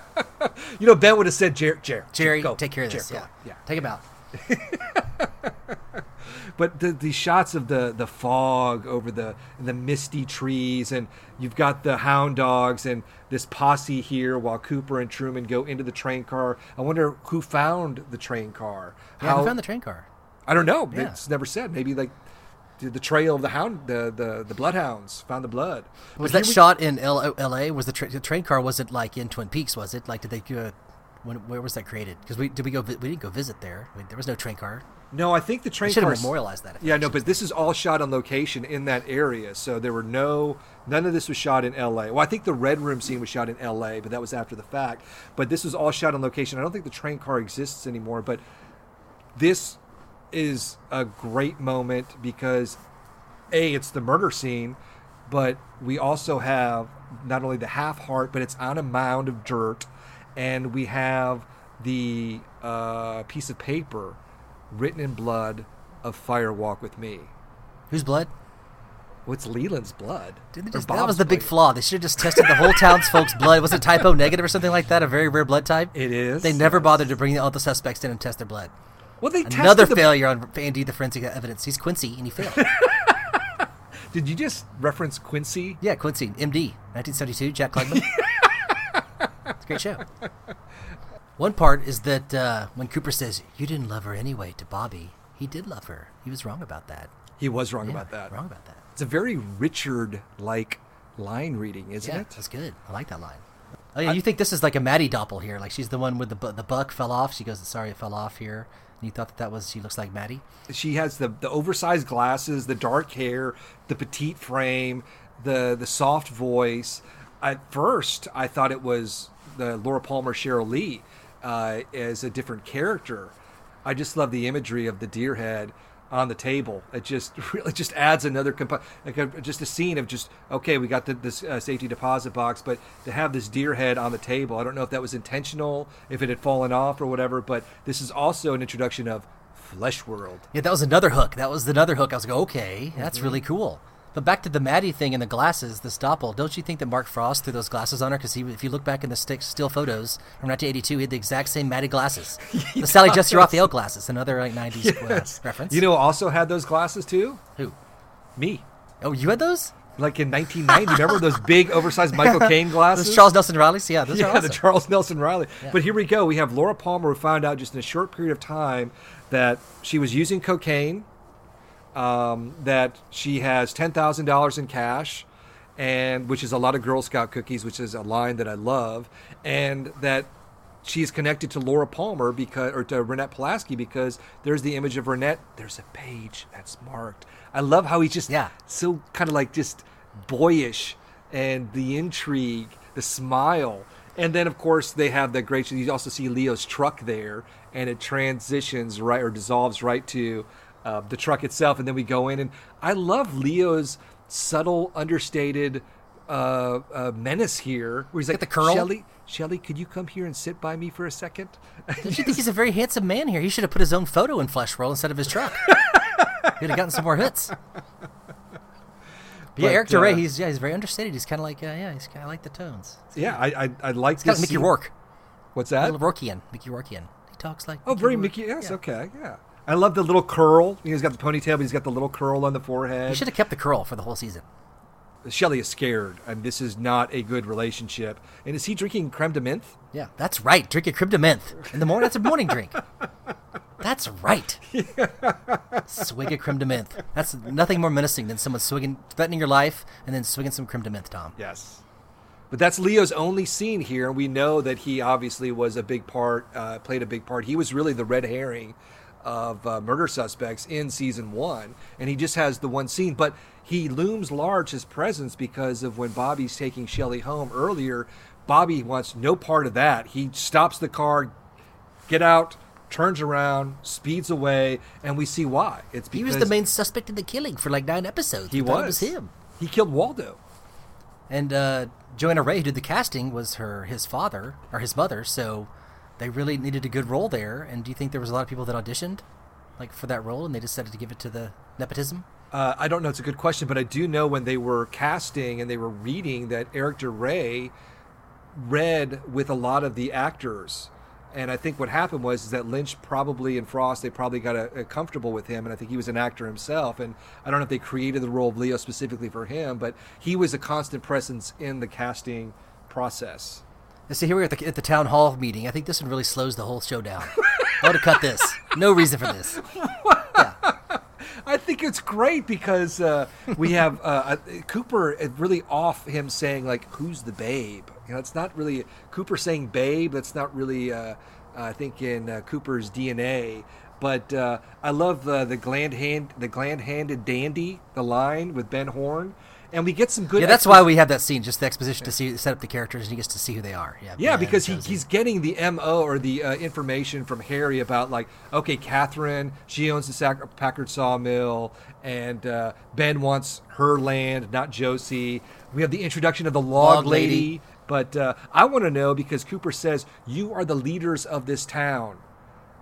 You know, Ben would have said, "Jer, Jer, Jerry, go, take care of Jer, this. go." Yeah, yeah. take him out. but the, the shots of the, the fog over the the misty trees and you've got the hound dogs and this posse here while Cooper and Truman go into the train car. I wonder who found the train car. Yeah, who found the train car? I don't know. Yeah. It's never said. Maybe like the, the trail of the hound, the, the the bloodhounds found the blood. Was But that we- shot in L- L.A.? Was the, tra- the train car Was it like in Twin Peaks? Was it like did they go? When, where was that created? Because we did we go vi- we didn't go visit there. I mean, there was no train car. No, I think the train car should have memorialized that. Yeah, no, but this is all shot on location in that area, so there were no none of this was shot in L.A. Well, I think the red room scene was shot in L.A., but that was after the fact. But this was all shot on location. I don't think the train car exists anymore, but this is a great moment because a it's the murder scene, but we also have not only the half heart, but it's on a mound of dirt, and we have the uh, piece of paper written in blood of Fire Walk with Me. Whose blood? What's Leland's blood? Didn't just, that was the big blood? flaw. They should have just tested the whole townsfolk's blood. Was it typo negative or something like that? A very rare blood type. It is. They never bothered to bring all the suspects in and test their blood. Well, they another the- failure on Andy the forensic evidence. He's Quincy and he failed. Did you just reference Quincy? yeah, Quincy, MD, 1972, Jack Klugman. it's a great show. One part is that uh, when Cooper says, You didn't love her anyway to Bobby, he did love her. He was wrong about that. He was wrong Yeah, about that. Wrong about that. It's a very Richard-like line reading, isn't yeah, it? That's good. I like that line. Oh yeah, you think this is like a Maddy doppel here? Like she's the one with the bu- the buck fell off. She goes, "Sorry, it fell off here." And you thought that that was she looks like Maddy. She has the the oversized glasses, the dark hair, the petite frame, the the soft voice. At first, I thought it was the Laura Palmer Sheryl Lee uh, as a different character. I just love the imagery of the deer head on the table. It just really just adds another comp- like a, just a scene of just okay, we got the, this uh, safety deposit box, but to have this deer head on the table, I don't know if that was intentional, if it had fallen off or whatever. But this is also an introduction of Flesh World. Yeah, that was another hook. That was another hook. I was like, okay, that's Mhm. really cool. But back to the Maddy thing and the glasses, the doppel. Don't you think that Mark Frost threw those glasses on her? Because if you look back in the stick, still photos from 1982, he had the exact same Maddy glasses. the Sally Jessy. Raphael glasses, another like 90s Yes. uh, reference. You know, who also had those glasses too. Who? Me. Oh, you had those? Like in 1990. Remember those big, oversized Michael Caine glasses? Those Charles Nelson Reilly's? Yeah, those yeah, are the. Charles Nelson Reilly. Yeah. But here we go. We have Laura Palmer, who found out just in a short period of time that she was using cocaine, um, that she has ten thousand dollars in cash, and which is a lot of Girl Scout cookies, which is a line that I love, and that she's connected to Laura Palmer because or to Ronette Pulaski because there's the image of Ronette. There's a page that's marked. I love how he's just yeah. so kind of like just boyish and the intrigue, the smile. And then, of course, they have the great. You also see Leo's truck there, and it transitions right or dissolves right to uh, the truck itself. And then we go in, and I love Leo's subtle, understated uh, uh, menace here, where he's like, the curl? Shelly, Shelly, could you come here and sit by me for a second? Don't you think he's a very handsome man here? He should have put his own photo in Flesh World instead of his truck. He'd have gotten some more hits. But yeah, Eric Da Re, uh, he's yeah, he's very understated. He's kind of like uh, yeah, he's kind of like the tones. Yeah, I I, I like kind of Mickey. Rourke. What's that? Rourkean, Mickey Rourkean. He talks like Oh, very Rourke. Mickey. Yes, Yeah. okay, yeah. I love the little curl. He's got the ponytail, but he's got the little curl on the forehead. He should have kept the curl for the whole season. Shelly is scared, and this is not a good relationship. And is he drinking creme de menthe? Yeah, that's right. Drinking creme de menthe in the morning. That's a morning drink. That's right. Swig a creme de menthe. That's nothing more menacing than someone swigging, threatening your life, and then swigging some creme de menthe, Tom. Yes. But that's Leo's only scene here, and we know that he obviously was a big part, uh, played a big part. He was really the red herring of uh, murder suspects in season one, and he just has the one scene. But he looms large his presence because of when Bobby's taking Shelly home earlier. Bobby wants no part of that. He stops the car, get out, turns around, speeds away, and we see why. It's because He was the main suspect in the killing for like nine episodes. He was. Was him. He killed Waldo. And uh, Johanna Ray, who did the casting, was her his father or his mother. So they really needed a good role there. And do you think there was a lot of people that auditioned, like for that role, and they decided to give it to the nepotism? Uh, I don't know. It's a good question, but I do know when they were casting and they were reading that Eric Da Re read with a lot of the actors. And I think what happened was is that Lynch probably and Frost they probably got uh, comfortable with him, and I think he was an actor himself. And I don't know if they created the role of Leo specifically for him, but he was a constant presence in the casting process. And so here we are at the, at the town hall meeting. I think this one really slows the whole show down. I want to cut this. No reason for this. I think it's great because uh, we have uh, Cooper really off him saying like, "Who's the babe?" You know, it's not really Cooper saying "babe." That's not really, uh, I think, in uh, Cooper's DNA. But uh, I love the the gland hand, the gland handed dandy, the line with Ben Horne, and we get some good. yeah, that's why we have that scene, just the exposition to see set up the characters, and he gets to see who they are. Yeah, Yeah, because he, he's getting the mo or the uh, information from Harry about like, okay, Catherine, she owns the Sac- Packard sawmill, and uh, Ben wants her land, not Josie. We have the introduction of the log, Log lady. lady. but uh, I want to know because Cooper says you are the leaders of this town,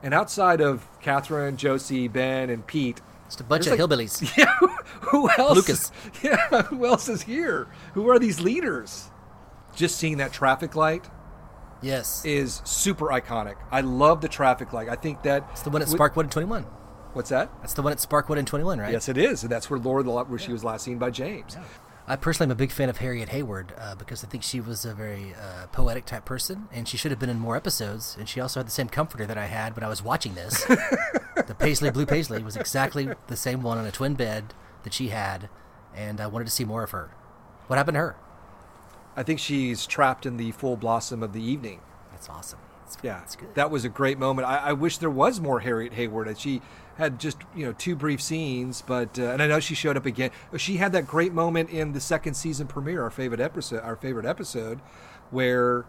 and outside of Catherine, Josie, Ben, and Pete. Just a bunch of hillbillies. Yeah, who else? Lucas. Yeah, who else is here? Who are these leaders? Just seeing that traffic light Yes. is super iconic. I love the traffic light. I think that It's the one at Sparkwood in 21. What's that? That's the one at Sparkwood in 21, right? Yes, it is, and that's where Laura, the where she was last seen by James. I personally am a big fan of Harriet Hayward uh, because I think she was a very uh, poetic type person, and she should have been in more episodes. And she also had the same comforter that I had when I was watching this. the Paisley Blue Paisley was exactly the same one on a twin bed that she had, and I wanted to see more of her. What happened to her? I think she's trapped in the full blossom of the evening. That's awesome. That's, Yeah, that's good. that was a great moment. I, I wish there was more Harriet Hayward. And she had just you know two brief scenes, but uh, and I know she showed up again. She had that great moment in the second season premiere, our favorite episode, our favorite episode, where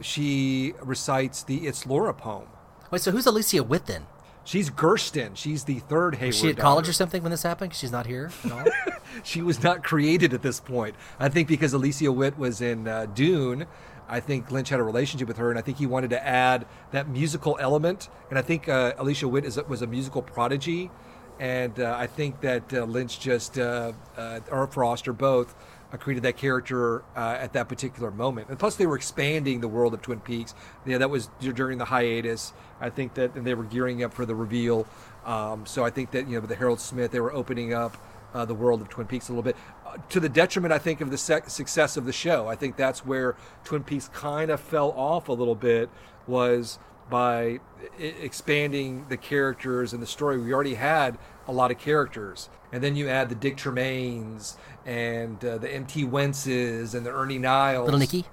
she recites the "It's Laura" poem. Wait, so who's Alicia Witt then? She's Gersten. She's the third Hayward. Was she at college or something when this happened? 'Cause she's not here at all. she was not created at this point. I think because Alicia Witt was in uh, Dune, I think Lynch had a relationship with her, and I think he wanted to add that musical element. And I think uh, Alicia Witt was a musical prodigy, and uh, I think that uh, Lynch just uh, uh, or Frost or both uh, created that character at that particular moment. And plus, they were expanding the world of Twin Peaks. Yeah, that was during the hiatus. I think that and they were gearing up for the reveal. Um, so I think that you know the Harold Smith, they were opening up uh, the world of Twin Peaks a little bit, uh, to the detriment, I think, of the sec- success of the show. I think that's where Twin Peaks kind of fell off a little bit was by I- expanding the characters and the story. We already had a lot of characters, and then you add the Dick Tremaynes and uh, the M.T. Wentzes and the Ernie Niles. Little Nicky?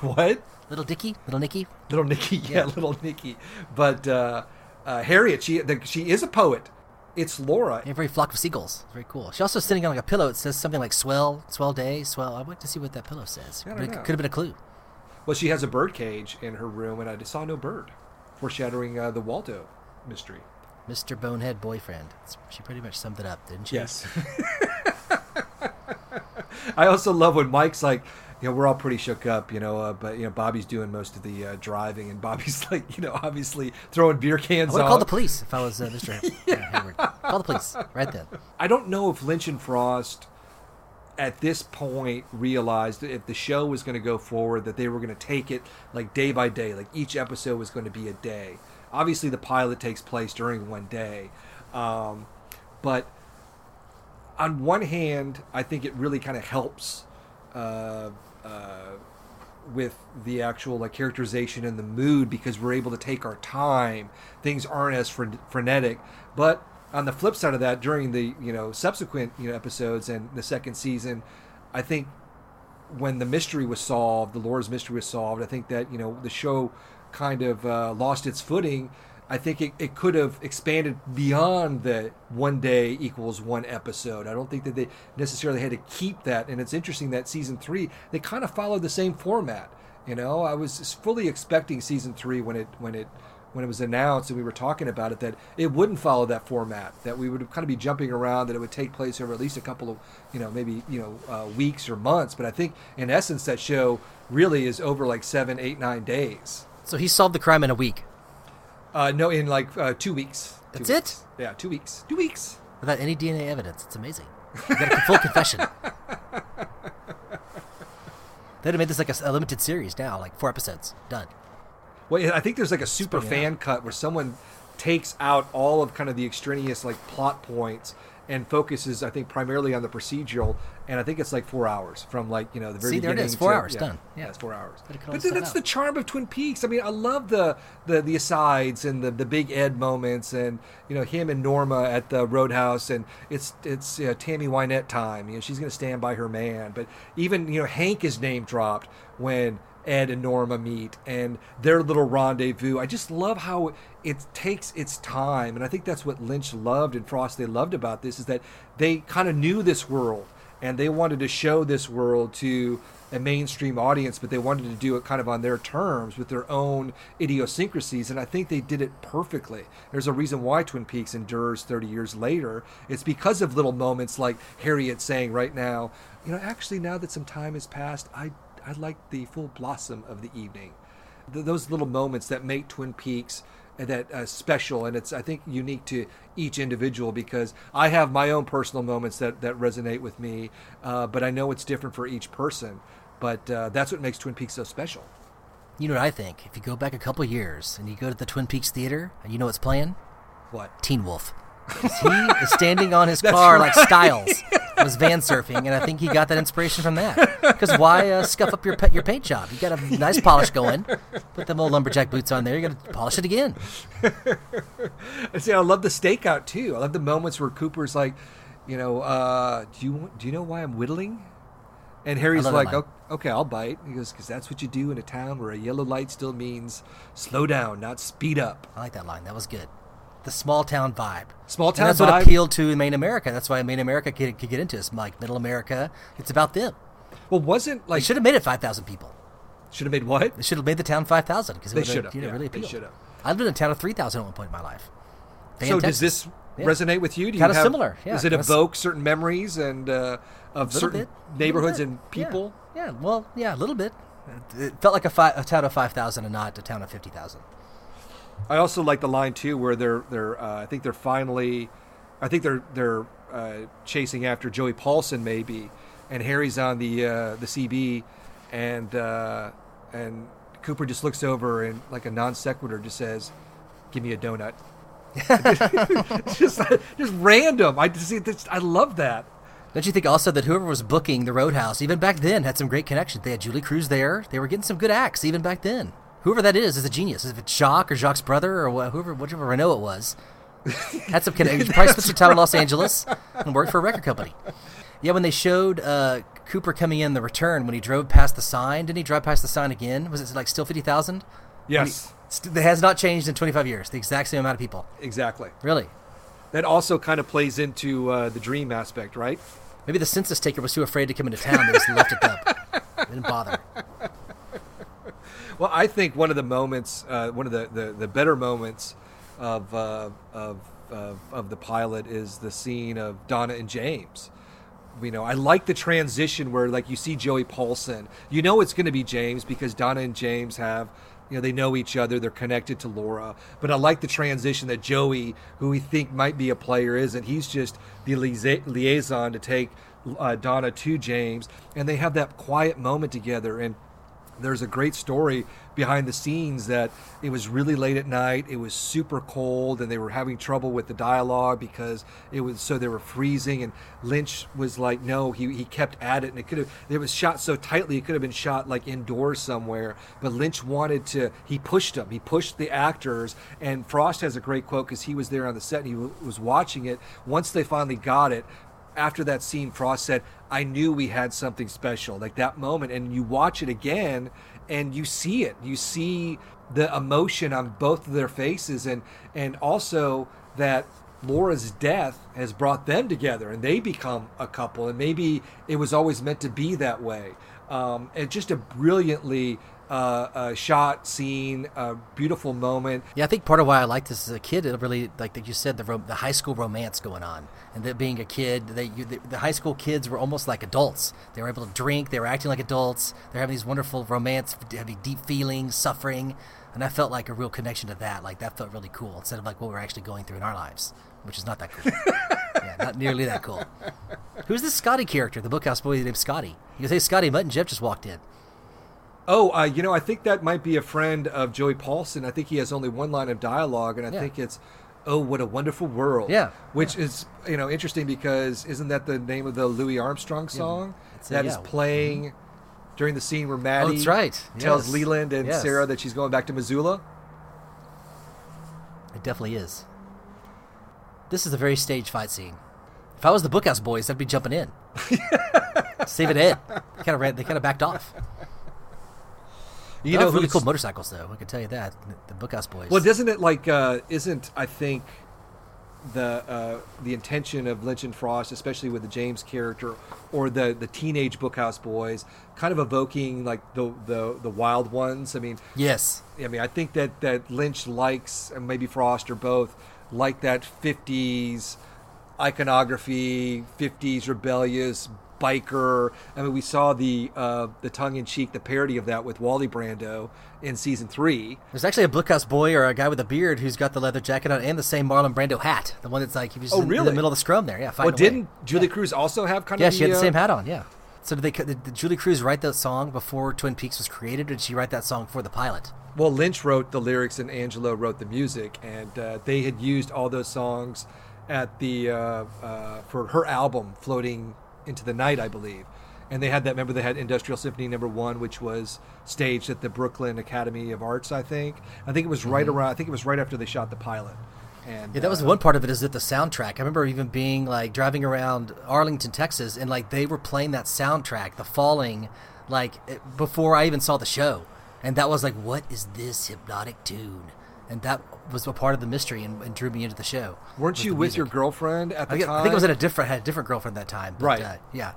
What? Little Dicky? Little Nicky? Little Nicky, yeah, Yeah. little Nicky. But uh, uh, Harriet, she the, she is a poet. It's Laura. A very flock of seagulls. Very cool. She's also sitting on like a pillow. It says something like "swell, swell day, swell." I'd like to see what that pillow says. It could have been a clue. Well, she has a bird cage in her room, and I just saw no bird, foreshadowing uh, the Waldo mystery. Mr. Bonehead boyfriend. She pretty much summed it up, didn't she? Yes. I also love when Mike's like, you know, we're all pretty shook up, you know, uh, but you know, Bobby's doing most of the uh, driving, and Bobby's like, you know, obviously throwing beer I cans. would on. called the police if I was uh, Mr. Hayward. Call the police right then. I don't know if Lynch and Frost at this point realized that if the show was going to go forward that they were going to take it like day by day like each episode was going to be a day obviously the pilot takes place during one day um, but on one hand i think it really kind of helps uh, uh, with the actual like characterization and the mood because we're able to take our time. Things aren't as fre- frenetic. But on the flip side of that during the you know subsequent you know episodes and the second season i think when the mystery was solved the Laura's mystery was solved i think that you know the show kind of uh, lost its footing i think it, it could have expanded beyond the one day equals one episode. I don't think that they necessarily had to keep that. And it's interesting that season three they kind of followed the same format you know? I was fully expecting season three when it when it when it was announced and we were talking about it that it wouldn't follow that format that we would kind of be jumping around that it would take place over at least a couple of you know maybe you know uh, weeks or months. But i think in essence that show really is over like seven eight nine days. So he solved the crime in a week uh, no in like uh, two weeks Two That's it? yeah two weeks two weeks without any DNA evidence. It's amazing. You got a full confession. They'd have made this like a limited series now, like four episodes, done. Well, I think there's like a super fan cut where someone takes out all of kind of the extraneous like plot points and focuses, I think, primarily on the procedural. And I think it's like four hours from like you know the very See, there it is, four to- hours, yeah, done. Yeah, Yeah. it's four hours. But then that's out. the charm of Twin Peaks. I mean, I love the the the asides and the the big Ed moments, and you know him and Norma at the Roadhouse, and it's it's you know, Tammy Wynette time. You know she's going to stand by her man. But even you know Hank is name dropped when Ed and Norma meet and their little rendezvous. I just love how it takes its time, and I think that's what Lynch loved and Frost they loved about this is that they kind of knew this world and they wanted to show this world to a mainstream audience, but they wanted to do it kind of on their terms with their own idiosyncrasies, and I think they did it perfectly. There's a reason why Twin Peaks endures 30 years later. It's because of little moments like Harriet saying right now, you know, actually now that some time has passed, I I like the full blossom of the evening. Th- those little moments that make Twin Peaks that uh, special, and it's I think unique to each individual because I have my own personal moments that that resonate with me, uh, but I know it's different for each person. But uh, that's what makes Twin Peaks so special. You know what I think? If you go back a couple years and you go to the Twin Peaks Theater and you know what's playing? What? Teen Wolf. He is standing on his car like. Stiles was van surfing, and I think he got that inspiration from that. Because why uh, scuff up your pa- your paint job? You got a nice polish going. Put them old lumberjack boots on there. You got to polish it again. See, I love the stakeout too. I love the moments where Cooper's like, you know, uh, do you do you know why I'm whittling? And Harry's like, line. "O- okay, I'll bite. He goes, because that's what you do in a town where a yellow light still means slow down, not speed up. I like that line. That was good. The small town vibe. Small And town that's vibe. what appealed to Main America. That's why Main America could, could get into this. Like Middle America, it's about them. Well, wasn't They like should have made it five thousand people. should have made what? They should have made the town five thousand because They it should have, you know, yeah, really they appealed. should have. I lived in a town of three thousand at one point in my life. So does this Yeah. resonate with you? Do you Kinda have- similar, yeah, Does it kinda s- evoke certain memories and uh, of certain bit, neighborhoods and yeah. people? Yeah, well, yeah, a little bit. It felt like a, fi- a town of five thousand and not a town of fifty thousand. I also like the line too, where they're they're uh, I think they're finally, I think they're they're uh, chasing after Joey Paulson maybe, and Harry's on the uh, the CB, and uh, and Cooper just looks over and like a non sequitur just says, "Give me a donut." just just random. I just see this. I love that. Don't you think also that whoever was booking the Roadhouse, even back then, had some great connections? They had Julee Cruise there. They were getting some good acts even back then. Whoever that is is a genius. If it's Jacques or Jacques' brother or wh- whoever, whichever Renault it was, had some connections. Probably spent some time in Los Angeles and worked for a record company. Yeah, when they showed uh, Cooper coming in the return, when he drove past the sign, didn't he drive past the sign again? Was it like still 50,000? Yes. St- That has not changed in 25 years. The exact same amount of people. Exactly. Really? That also kind of plays into uh, the dream aspect, right? Maybe the census taker was too afraid to come into town. They just left it up. They didn't bother. Well, I think one of the moments, uh, one of the, the, the better moments of, uh, of, of, of the pilot is the scene of Donna and James. You know, I like the transition where, like, you see Joey Paulson. You know it's going to be James because Donna and James have, you know, they know each other. They're connected to Laura. But I like the transition that Joey, who we think might be a player, isn't. He's just the lia- liaison to take uh, Donna to James. And they have that quiet moment together. And there's a great story behind the scenes that it was really late at night it was super cold and they were having trouble with the dialogue because it was so they were freezing and lynch was like no he, he kept at it and it could have it was shot so tightly it could have been shot like indoors somewhere but lynch wanted to he pushed them he pushed the actors and frost has a great quote because he was there on the set and he w- was watching it. Once they finally got it after that scene, Frost said, I knew we had something special. Like that moment. And you watch it again and you see it. You see the emotion on both of their faces and and also that Laura's death has brought them together and they become a couple and maybe it was always meant to be that way. Um, and just a brilliantly uh, uh, shot scene, a beautiful moment. Yeah, I think part of why I liked this as a kid, it really, like that you said, the rom- the high school romance going on, and that being a kid, they, you, the, the high school kids were almost like adults. They were able to drink, they were acting like adults. They're having these wonderful romance, having deep feelings, suffering, and I felt like a real connection to that. Like that felt really cool instead of like what we're actually going through in our lives, which is not that cool. yeah, not nearly that cool. Who's this Scotty character? The bookhouse boy named Scotty. He goes, "Hey, Scotty, Mutt and Jeff just walked in." Oh, uh, you know, I think that might be a friend of Joey Paulson. I think he has only one line of dialogue, and I Yeah. think it's, "Oh, what a wonderful world." Yeah. which is you know interesting because isn't that the name of the Louis Armstrong song a- that is yeah. playing during the scene where Maddy that's right. tells Leland and Yes. Sarah that she's going back to Missoula? It definitely is. This is a very staged fight scene. If I was the Bookhouse Boys, I'd be jumping in. Save it Ed. They kind of ran. They kind of backed off. You know, really cool motorcycles, though. I can tell you that. The Bookhouse Boys. Well, doesn't it like uh, isn't I think the uh, the intention of Lynch and Frost, especially with the James character or the the teenage Bookhouse Boys, kind of evoking like the the the wild ones. I mean, Yes. I mean, I think that that Lynch likes, and maybe Frost or both, like that '50s iconography, '50s rebellious biker. I mean, we saw the uh, the tongue in cheek, the parody of that with Wally Brando in season three. There's actually a Bookhouse Boy or a guy with a beard who's got the leather jacket on and the same Marlon Brando hat. The one that's like he was Oh, in, in the middle of the scrum there. Yeah. Well, didn't Julee Cruise also have kind Yeah, of? Yeah, she had the uh, same hat on. Yeah. So did they? Did, did Julee Cruise write that song before Twin Peaks was created, or did she write that song for the pilot? Well, Lynch wrote the lyrics and Angelo wrote the music, and uh, they had used all those songs at the uh, uh, for her album "Floating into the Night," I believe. And they had that. Remember, they had Industrial Symphony Number One, which was staged at the Brooklyn Academy of Arts. I think. I think it was right Mhm. around. I think it was right after they shot the pilot. And Yeah, that was uh, one part of it. Is that the soundtrack? I remember even being like driving around Arlington, Texas, and like they were playing that soundtrack, "The Falling," like before I even saw the show, and that was like, "What is this hypnotic tune?" And that was a part of the mystery and, and drew me into the show. Weren't was you with your girlfriend at the I, time? I think I was at a different had a different girlfriend that time. But, Right. Uh, yeah.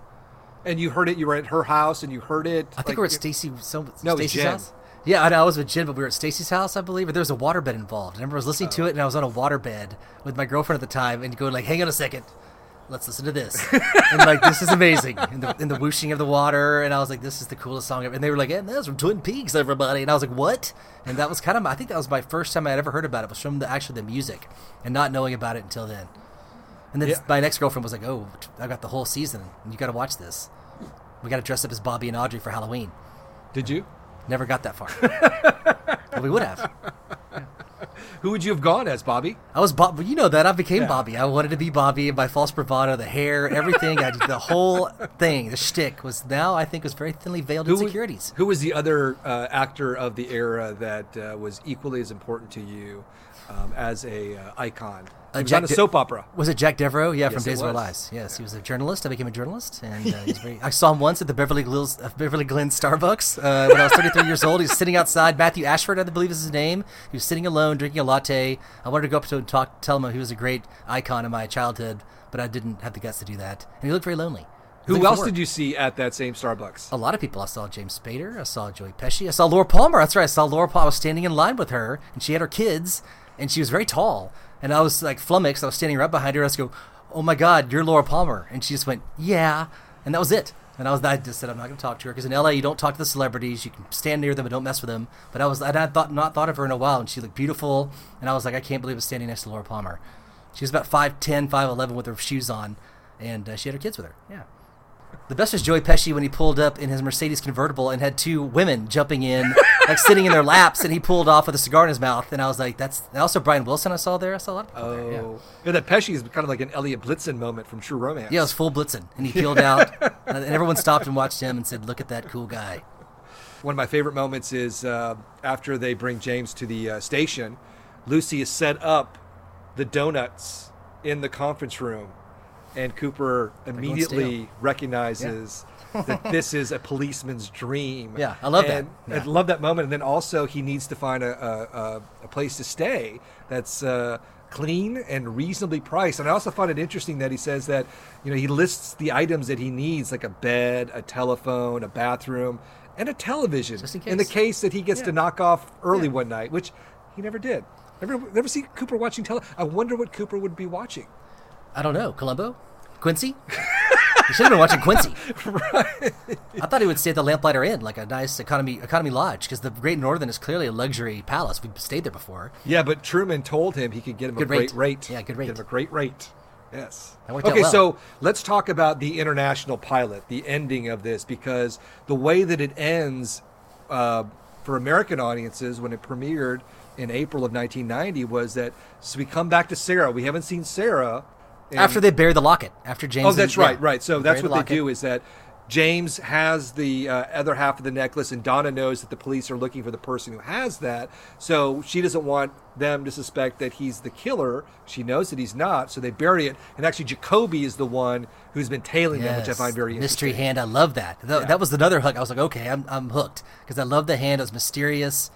And you heard it. You were at her house, and you heard it. I think like, we were at Stacy. So No, Stacy's Jen. house. Yeah, I, know, I was with Jen, but we were at Stacy's house, I believe. But there was a waterbed involved. I remember I was listening Oh. to it, and I was on a waterbed with my girlfriend at the time, and going like, "Hang on a second, let's listen to this." and like, this is amazing, and the, and the whooshing of the water, and I was like, "This is the coolest song ever." And they were like, "Yeah, that's from Twin Peaks, everybody." And I was like, "What?" And that was kind of, I think that was my first time I had ever heard about it. Was from the actually the music, and not knowing about it until then. And then Yeah. my next girlfriend was like, "Oh, I got the whole season. You got to watch this. We got to dress up as Bobby and Audrey for Halloween." Did you? Never got that far. but we would have. Who would you have gone as, Bobby? I was Bob. You know that I became Yeah. Bobby. I wanted to be Bobby. My false bravado, the hair, everything. I did the whole thing. The shtick was now I think was very thinly veiled Who insecurities. Who was the other uh, actor of the era that uh, was equally as important to you um, as a uh, icon? He was on a De- soap opera. Was it Jack Deveraux? Yeah, Yes, from Days of Our. Lives. Yes, he was a journalist. I became a journalist, and uh, he's very. I saw him once at the Beverly Glen, uh, Beverly Glen Starbucks uh, when I was 33 years old. He was sitting outside. Matthew Ashford, I believe is his name. He was sitting alone, drinking a latte. I wanted to go up to him and talk, tell him he was a great icon in my childhood, but I didn't have the guts to do that, and he looked very lonely. Who else did you see at that same Starbucks? A lot of people. I saw James Spader. I saw Joey Pesci. I saw Laura Palmer. That's right. I saw Laura Palmer. I was standing in line with her, and she had her kids, and she was very tall. And I was like flummoxed. I was standing right behind her. I was go, "Oh my God, you're Laura Palmer!" And she just went, "Yeah," and that was it. And I was, I just said, I'm not going to talk to her because in LA you don't talk to the celebrities. You can stand near them, but don't mess with them. But I was, I had thought, not thought of her in a while, and she looked beautiful. And I was like, I can't believe I was standing next to Laura Palmer. She was about 5'10", 5'11", with her shoes on, and uh, she had her kids with her. Yeah. The best was Joey Pesci when he pulled up in his Mercedes convertible and had two women jumping in, like sitting in their laps, and he pulled off with a cigar in his mouth. And I was like, "That's." And also Brian Wilson, I saw there. I saw a lot of people there. Yeah. Oh, yeah. That Pesci is kind of like an Elliot Blitzen moment from True Romance. Yeah, it was full Blitzen, and he peeled out, and everyone stopped and watched him and said, "Look at that cool guy." One of my favorite moments is uh, after they bring James to the uh, station. Lucy has set up the donuts in the conference room, and Cooper immediately recognizes that this is a policeman's dream. Yeah, I love that. Yeah. I love that moment. And then also he needs to find a, a, a, place to stay that's uh, clean and reasonably priced. And I also find it interesting that he says that you know he lists the items that he needs, like a bed, a telephone, a bathroom, and a television. Just in in the case. that he gets Yeah. to knock off early Yeah. one night, which he never did. Never, never see Cooper watching tele. I wonder what Cooper would be watching. I don't know, Columbo, Quincy. you should have been watching Quincy. I thought he would stay at the Lamplighter Inn, like a nice economy economy lodge, because the Great Northern is clearly a luxury palace. We've stayed there before. Yeah, but Truman told him he could get him Good a great rate. rate. Yeah, good rate. Get him a great rate. Yes. That worked out Okay, well. so let's talk about the international pilot, the ending of this, because the way that it ends uh, for American audiences when it premiered in April of 1990 was that so we come back to Sarah. We haven't seen Sarah After they bury the locket, after James. Oh, and- that's yeah, right, right. So that's what the they do is that James has the uh, other half of the necklace, and Donna knows that the police are looking for the person who has that. So she doesn't want them to suspect that he's the killer. She knows that he's not, so they bury it. And actually, Jacoby is the one who's been tailing them, which I find very mystery interesting. hand. I love that. Th- Yeah. That was another hook. I was like, okay, I'm I'm hooked because I love the hand. It was mysterious.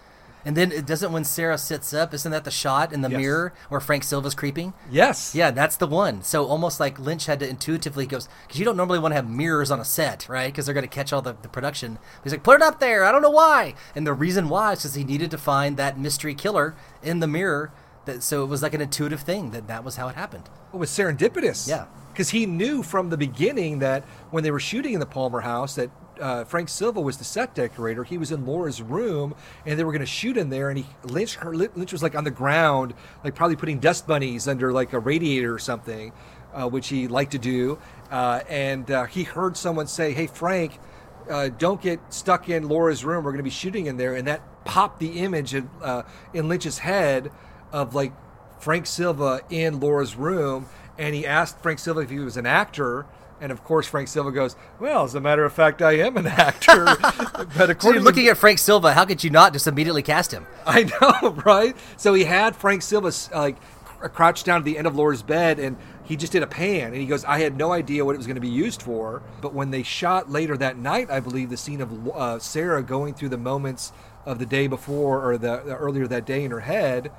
And then it doesn't when Sarah sits up. Isn't that the shot in the Yes. mirror where Frank Silva's creeping? Yes. Yeah, that's the one. So almost like Lynch had to intuitively goes because you don't normally want to have mirrors on a set, right? Because they're going to catch all the, the production. He's like, put it up there. I don't know why. And the reason why is because he needed to find that mystery killer in the mirror. That so it was like an intuitive thing that that was how it happened. It was serendipitous. Yeah. Because he knew from the beginning that when they were shooting in the Palmer house that uh, Frank Silva was the set decorator. He was in Laura's room, and they were going to shoot in there. And he Lynch, her, Lynch was like on the ground, like probably putting dust bunnies under like a radiator or something, uh, which he liked to do. Uh, and uh, he heard someone say, "Hey, Frank." Uh, don't get stuck in Laura's room. We're going to be shooting in there, and that popped the image of, uh, in Lynch's head of like Frank Silva in Laura's room, and he asked Frank Silva if he was an actor. And of course, Frank Silva goes, "Well, as a matter of fact, I am an actor." but So according you're looking at Frank Silva, how could you not just immediately cast him? I know, right? So he had Frank Silva uh, like cr- crouched down at the end of Laura's bed, and he just did a pan, and he goes, "I had no idea what it was going to be used for." But when they shot later that night, I believe the scene of uh, Sarah going through the moments of the day before or the, the earlier that day in her head,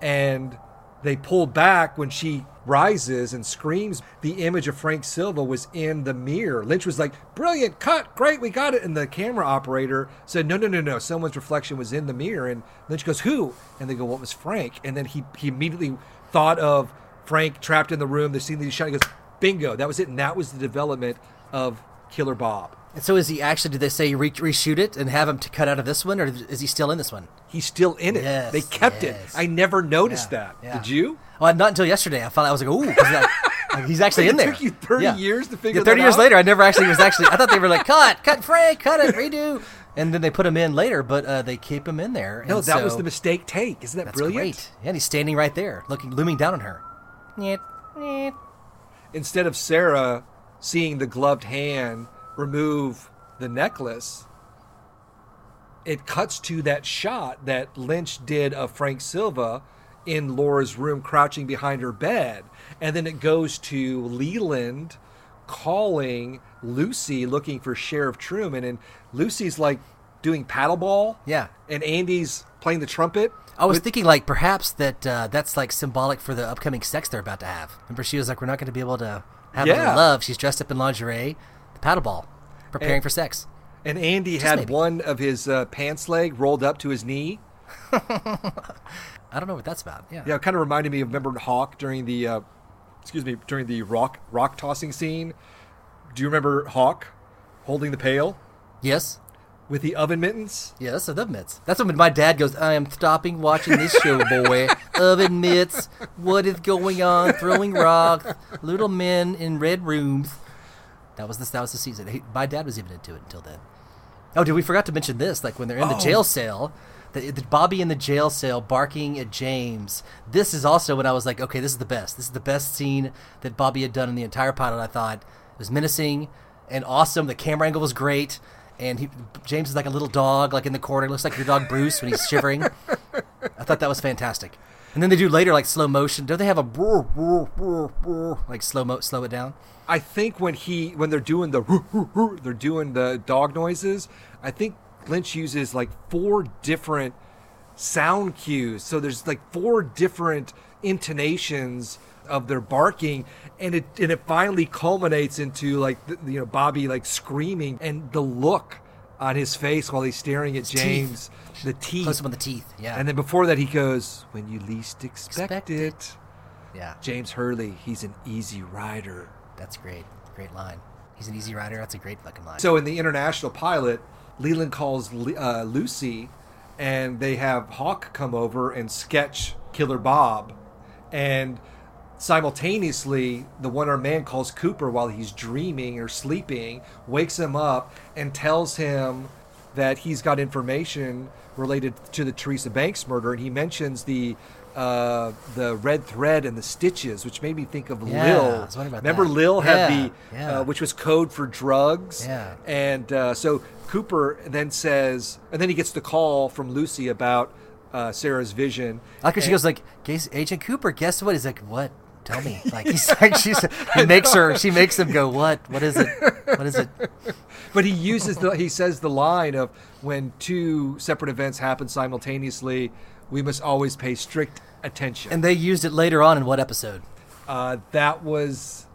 and they pull back when she rises and screams. The image of Frank Silva was in the mirror. Lynch was like, "Brilliant, cut, great, we got it." And the camera operator said, "No, no, no, no. Someone's reflection was in the mirror." And Lynch goes, "Who?" And they go, "Well, was Frank." And then he he immediately thought of Frank trapped in the room. The scene that he shot. He goes, "Bingo, that was it." And that was the development of Killer Bob. And so is he actually? Did they say re- reshoot it and have him to cut out of this one, or is he still in this one? He's still in it. Yes, they kept yes. it. I never noticed Yeah, that. yeah. Did you? Well, not until yesterday. I found I was like, ooh, 'cause that- like, he's actually It in there. took you 30 years to figure Yeah, thirty that years out? later, I never actually was actually. I thought they were like, cut, cut, Frank, cut it, redo, and then they put him in later, but uh, they keep him in there. No, and that was the mistake take. Isn't that That's brilliant? great. Yeah, and he's standing right there, looking, looming down on her. instead of Sarah seeing the gloved hand remove the necklace, it cuts to that shot that Lynch did of Frank Silva in Laura's room crouching behind her bed. And then it goes to Leland calling Lucy looking for Sheriff Truman. And Lucy's like doing paddleball. Yeah. And Andy's playing the trumpet. I was with- thinking like perhaps that uh, that's like symbolic for the upcoming sex they're about to have. Remember, she was like, "We're not going to be able to have Yeah. love." She's dressed up in lingerie, paddleball, preparing And- for sex. And Andy Just had maybe. one of his uh, pants leg rolled up to his knee. I don't know what that's about. Yeah. Yeah, it kind of reminded me of remember Hawk during the, uh, excuse me, during the rock rock tossing scene. Do you remember Hawk holding the pail Yes. with the oven mittens? Yes, the oven mitts. That's when my dad goes, I am stopping watching this show, boy. oven mitts. What is going on? Throwing rocks. Little men in red rooms. That was this. That was the season. He, my dad was even into it until then. Oh, dude, we forgot to mention this? Like when they're in the Oh. jail cell, the, the Bobby in the jail cell barking at James. This is also when I was like, okay, this is the best. This is the best scene that Bobby had done in the entire pilot. I thought it was menacing and awesome. The camera angle was great, and he, James is like a little dog, like in the corner. Looks like your dog Bruce when he's shivering. I thought that was fantastic. And then they do later like slow motion. Don't they have a brr, brr, brr, brr, like slow mo slow it down? I think when he when they're doing the they're doing the dog noises. I think Lynch uses like four different sound cues. So there's like four different intonations of their barking and it and it finally culminates into like the, you know Bobby like screaming and the look on his face while he's staring at His teeth. James the teeth Close up on the teeth. Yeah. and then before that he goes when you least expect, Expect it. Yeah. James Hurley he's an easy rider That's great. Great line. He's an easy rider. That's a great fucking line. So in the international pilot, Leland calls uh, Lucy, and they have Hawk come over and sketch Killer Bob, and simultaneously the one-armed man calls Cooper while he's dreaming or sleeping, wakes him up, and tells him that he's got information related to the Teresa Banks murder, and he mentions the. Uh, the red thread and the stitches, which made me think of Yeah, Lil. I was about Remember, that. Lil had Yeah, the, yeah. uh, which was code for drugs. Yeah. And uh, so Cooper then says, and then he gets the call from Lucy about uh, Sarah's vision. Like when she goes like, "Agent Cooper, guess what?" He's like, "What? Tell me." Like he's like, she's he makes her, she makes him go, "What? What is it? What is it?" But he uses the he says the line of when two separate events happen simultaneously, we must always pay strict attention. And they used it later on in what episode? uh, that was,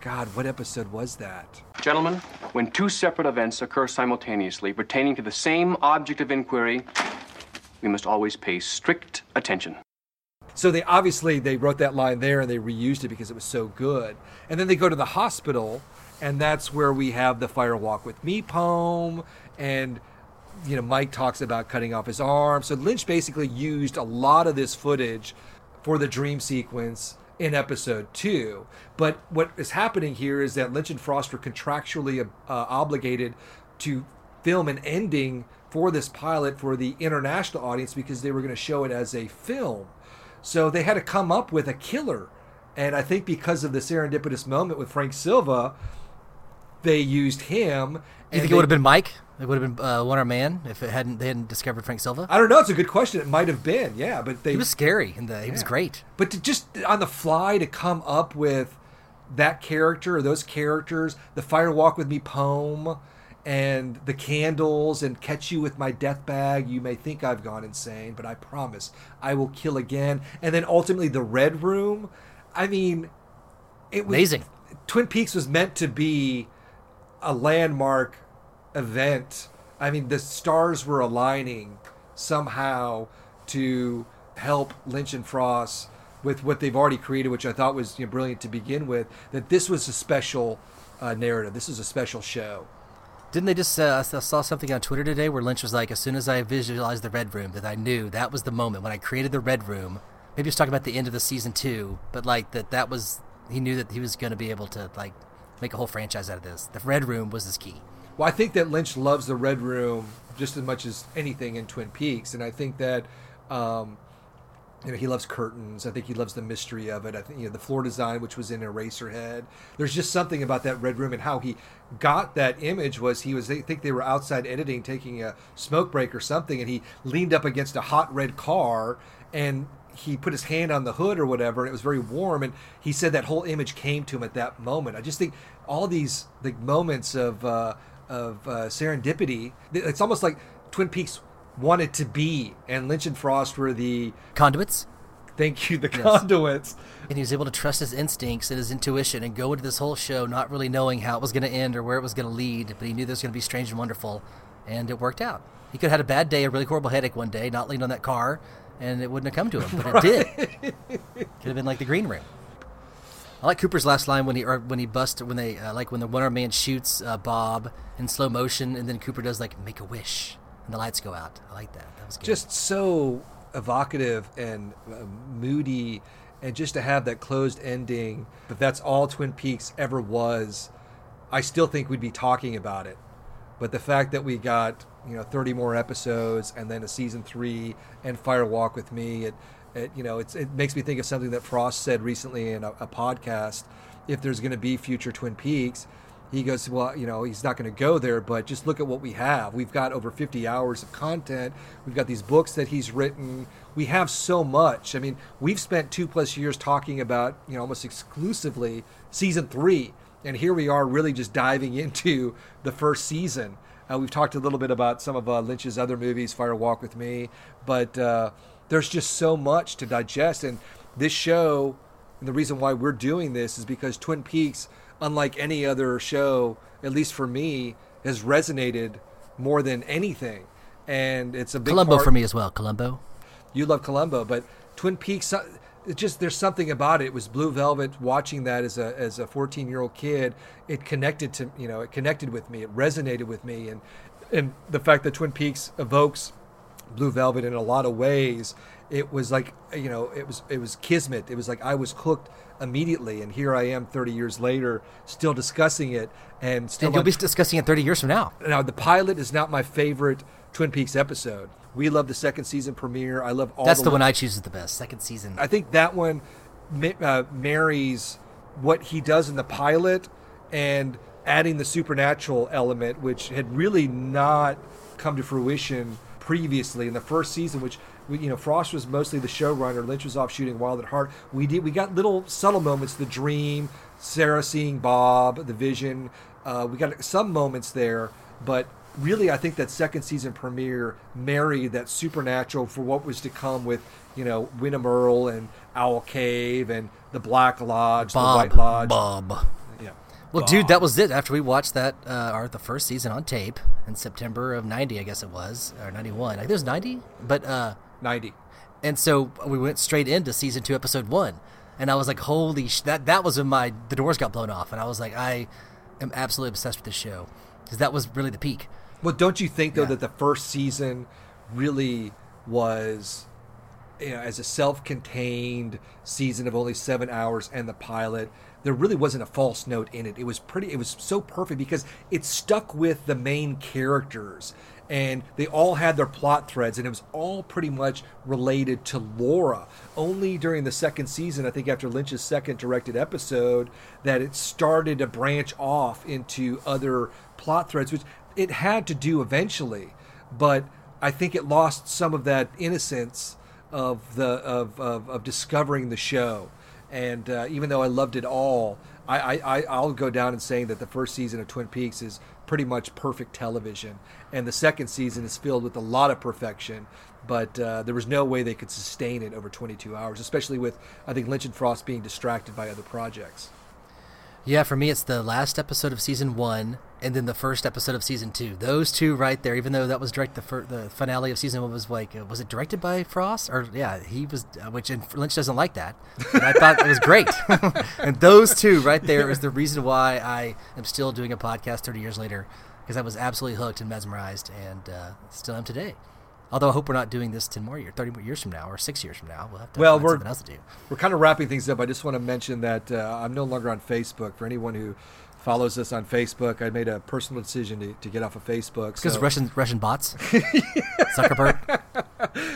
God, what episode was that? Gentlemen, when two separate events occur simultaneously pertaining to the same object of inquiry, we must always pay strict attention. So they obviously they wrote that line there and they reused it because it was so good. And then they go to the hospital, and that's where we have the fire walk with me poem, and you know Mike talks about cutting off his arm. So Lynch basically used a lot of this footage for the dream sequence in episode two. But what is happening here is that Lynch and Frost were contractually uh, obligated to film an ending for this pilot for the international audience because they were going to show it as a film. So they had to come up with a killer And I think because of the serendipitous moment with Frank Silva, they used him. You think they- it would have been Mike? It would have been uh, One Arm Man if it hadn't they hadn't discovered Frank Silva. I don't know. It's a good question. It might have been, yeah. But they he was scary and the, he was great. But to just on the fly to come up with that character or those characters, the Fire Walk with Me poem, and the candles, and Catch You with My Death Bag, you may think I've gone insane, but I promise I will kill again. And then ultimately the Red Room. I mean, it was Amazing. Twin Peaks was meant to be a landmark event. I mean, the stars were aligning somehow to help Lynch and Frost with what they've already created, which I thought was you know, brilliant to begin with. That this was a special uh, narrative. This is a special show. Didn't they just? Uh, I saw something on Twitter today where Lynch was like, as soon as I visualized the Red Room, that I knew that was the moment when I created the Red Room. Maybe he was talking about the end of the season two, but like that that was he knew that he was going to be able to like make a whole franchise out of this. The Red Room was his key. Well, I think that Lynch loves the Red Room just as much as anything in Twin Peaks, and I think that um, you know he loves curtains. I think he loves the mystery of it. I think you know the floor design, which was in Eraserhead. There's just something about that Red Room and how he got that image. Was he was I think they were outside editing, taking a smoke break or something, and he leaned up against a hot red car and he put his hand on the hood or whatever and it was very warm and he said that whole image came to him at that moment i just think all these like moments of uh, of uh, serendipity it's almost like twin peaks wanted to be and lynch and frost were the Conduits. thank you the Yes. conduits And he was able to trust his instincts and his intuition and go into this whole show not really knowing how it was going to end or where it was going to lead, but he knew there was going to be strange and wonderful, and it worked out. He could have had a bad day, a really horrible headache one day, not leaned on that car, and it wouldn't have come to him, but it did. Could have been like the Green Room. I like Cooper's last line when he or when he busts when they uh, like when the one arm man shoots uh, Bob in slow motion, and then Cooper does like make a wish, and the lights go out. I like that. That was good. just so evocative and uh, moody and just to have that closed ending But that's all twin peaks ever was i still think we'd be talking about it but the fact that we got you know 30 more episodes and then a season three and fire walk with me it, it you know it makes me think of something that frost said recently in a, a podcast if there's going to be future twin peaks he goes, well, you know, he's not going to go there, but just look at what we have. We've got over 50 hours of content. We've got these books that he's written. We have so much. I mean, we've spent two plus years talking about, you know, almost exclusively season three. And here we are really just diving into the first season. Uh, we've talked a little bit about some of uh, Lynch's other movies, Fire Walk with Me, but uh, there's just so much to digest. And this show, and the reason why we're doing this is because Twin Peaks unlike any other show, at least for me, has resonated more than anything. And it's a big Columbo part- for me as well. Columbo. You love Columbo, but Twin Peaks. It just there's something about it. It was Blue Velvet. Watching that as a as a 14 year old kid, it connected to you know it connected with me. It resonated with me, and and the fact that Twin Peaks evokes Blue Velvet in a lot of ways. It was like you know it was it was kismet. It was like I was hooked immediately, and here I am 30 years later, still discussing it, and still And you'll on- be discussing it 30 years from now. now the pilot is not my favorite Twin Peaks episode. We love the second season premiere. I love all. That's the, the one I choose as the best. Second season. I think that one uh, marries what he does in the pilot and adding the supernatural element, which had really not come to fruition previously in the first season. Which you know, Frost was mostly the showrunner. Lynch was off shooting Wild at Heart. We did we got little subtle moments, the dream, Sarah seeing Bob, the vision. Uh, we got some moments there, but really, I think that second season premiere married that supernatural for what was to come with, you know, Windom Earle and Owl Cave and the Black Lodge, Bob. the White Lodge. Bob. Yeah. Well, dude, that was it. After we watched that, uh, our the first season on tape in September of '90, I guess it was, or '91. I think it was '90, but uh, '90. And so we went straight into season two, episode one, and I was like, "Holy sh!" That that was when my the doors got blown off, and I was like, "I am absolutely obsessed with this show," because that was really the peak. Well, don't you think though Yeah. that the first season really was, you know, as a self-contained season of only seven hours, and the pilot, there really wasn't a false note in it. It was pretty. It was so perfect because it stuck with the main characters, and they all had their plot threads, and it was all pretty much related to Laura. Only during the second season, I think after Lynch's second directed episode, that it started to branch off into other plot threads, which it had to do eventually, but I think it lost some of that innocence of the of, of, of discovering the show. And uh, even though I loved it all, I, I, I'll go down and saying that the first season of Twin Peaks is pretty much perfect television, and the second season is filled with a lot of perfection. But uh, there was no way they could sustain it over 22 hours, especially with I think Lynch and Frost being distracted by other projects. Yeah, for me, it's the last episode of season one, and then the first episode of season two. Those two right there. Even though that was direct, the fir- the finale of season one was like, uh, was it directed by Frost? Or yeah, he was. Uh, which Lynch doesn't like that. And I thought it was great. and those two right there is the reason why I am still doing a podcast thirty years later, because I was absolutely hooked and mesmerized, and uh, still am today. Although I hope we're not doing this ten more years, thirty more years from now, or six years from now. We'll have to well, we're something else to do. we're kind of wrapping things up. I just want to mention that uh, I'm no longer on Facebook. For anyone who follows us on Facebook, I made a personal decision to, to get off of Facebook. Because so- Russian Russian bots, Zuckerberg.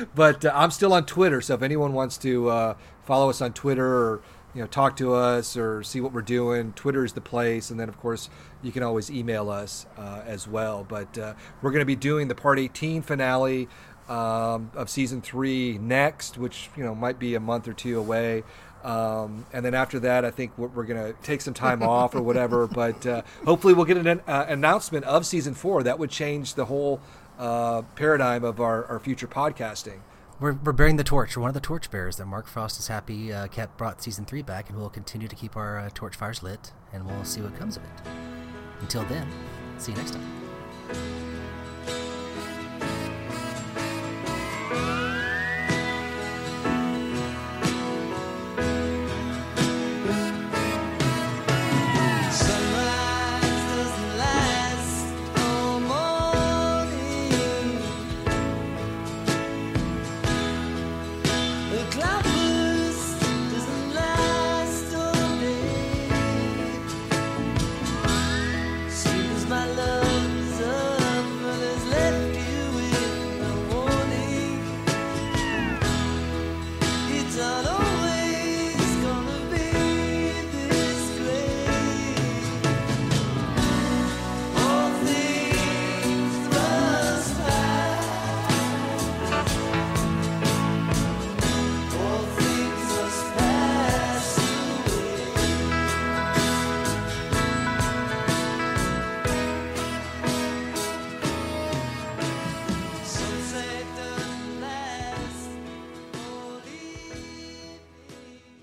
but uh, I'm still on Twitter, so if anyone wants to uh, follow us on Twitter or you know talk to us or see what we're doing, Twitter is the place. And then of course you can always email us uh, as well. But uh, we're going to be doing the Part 18 finale um, of season three next, which you know might be a month or two away. Um, and then after that, I think we're, we're going to take some time off or whatever. But uh, hopefully, we'll get an uh, announcement of season four. That would change the whole uh, paradigm of our, our future podcasting. We're, we're bearing the torch. We're one of the torch bearers that Mark Frost is happy uh, kept brought season three back, and we'll continue to keep our uh, torch fires lit, and we'll see what comes of it. Until then, see you next time.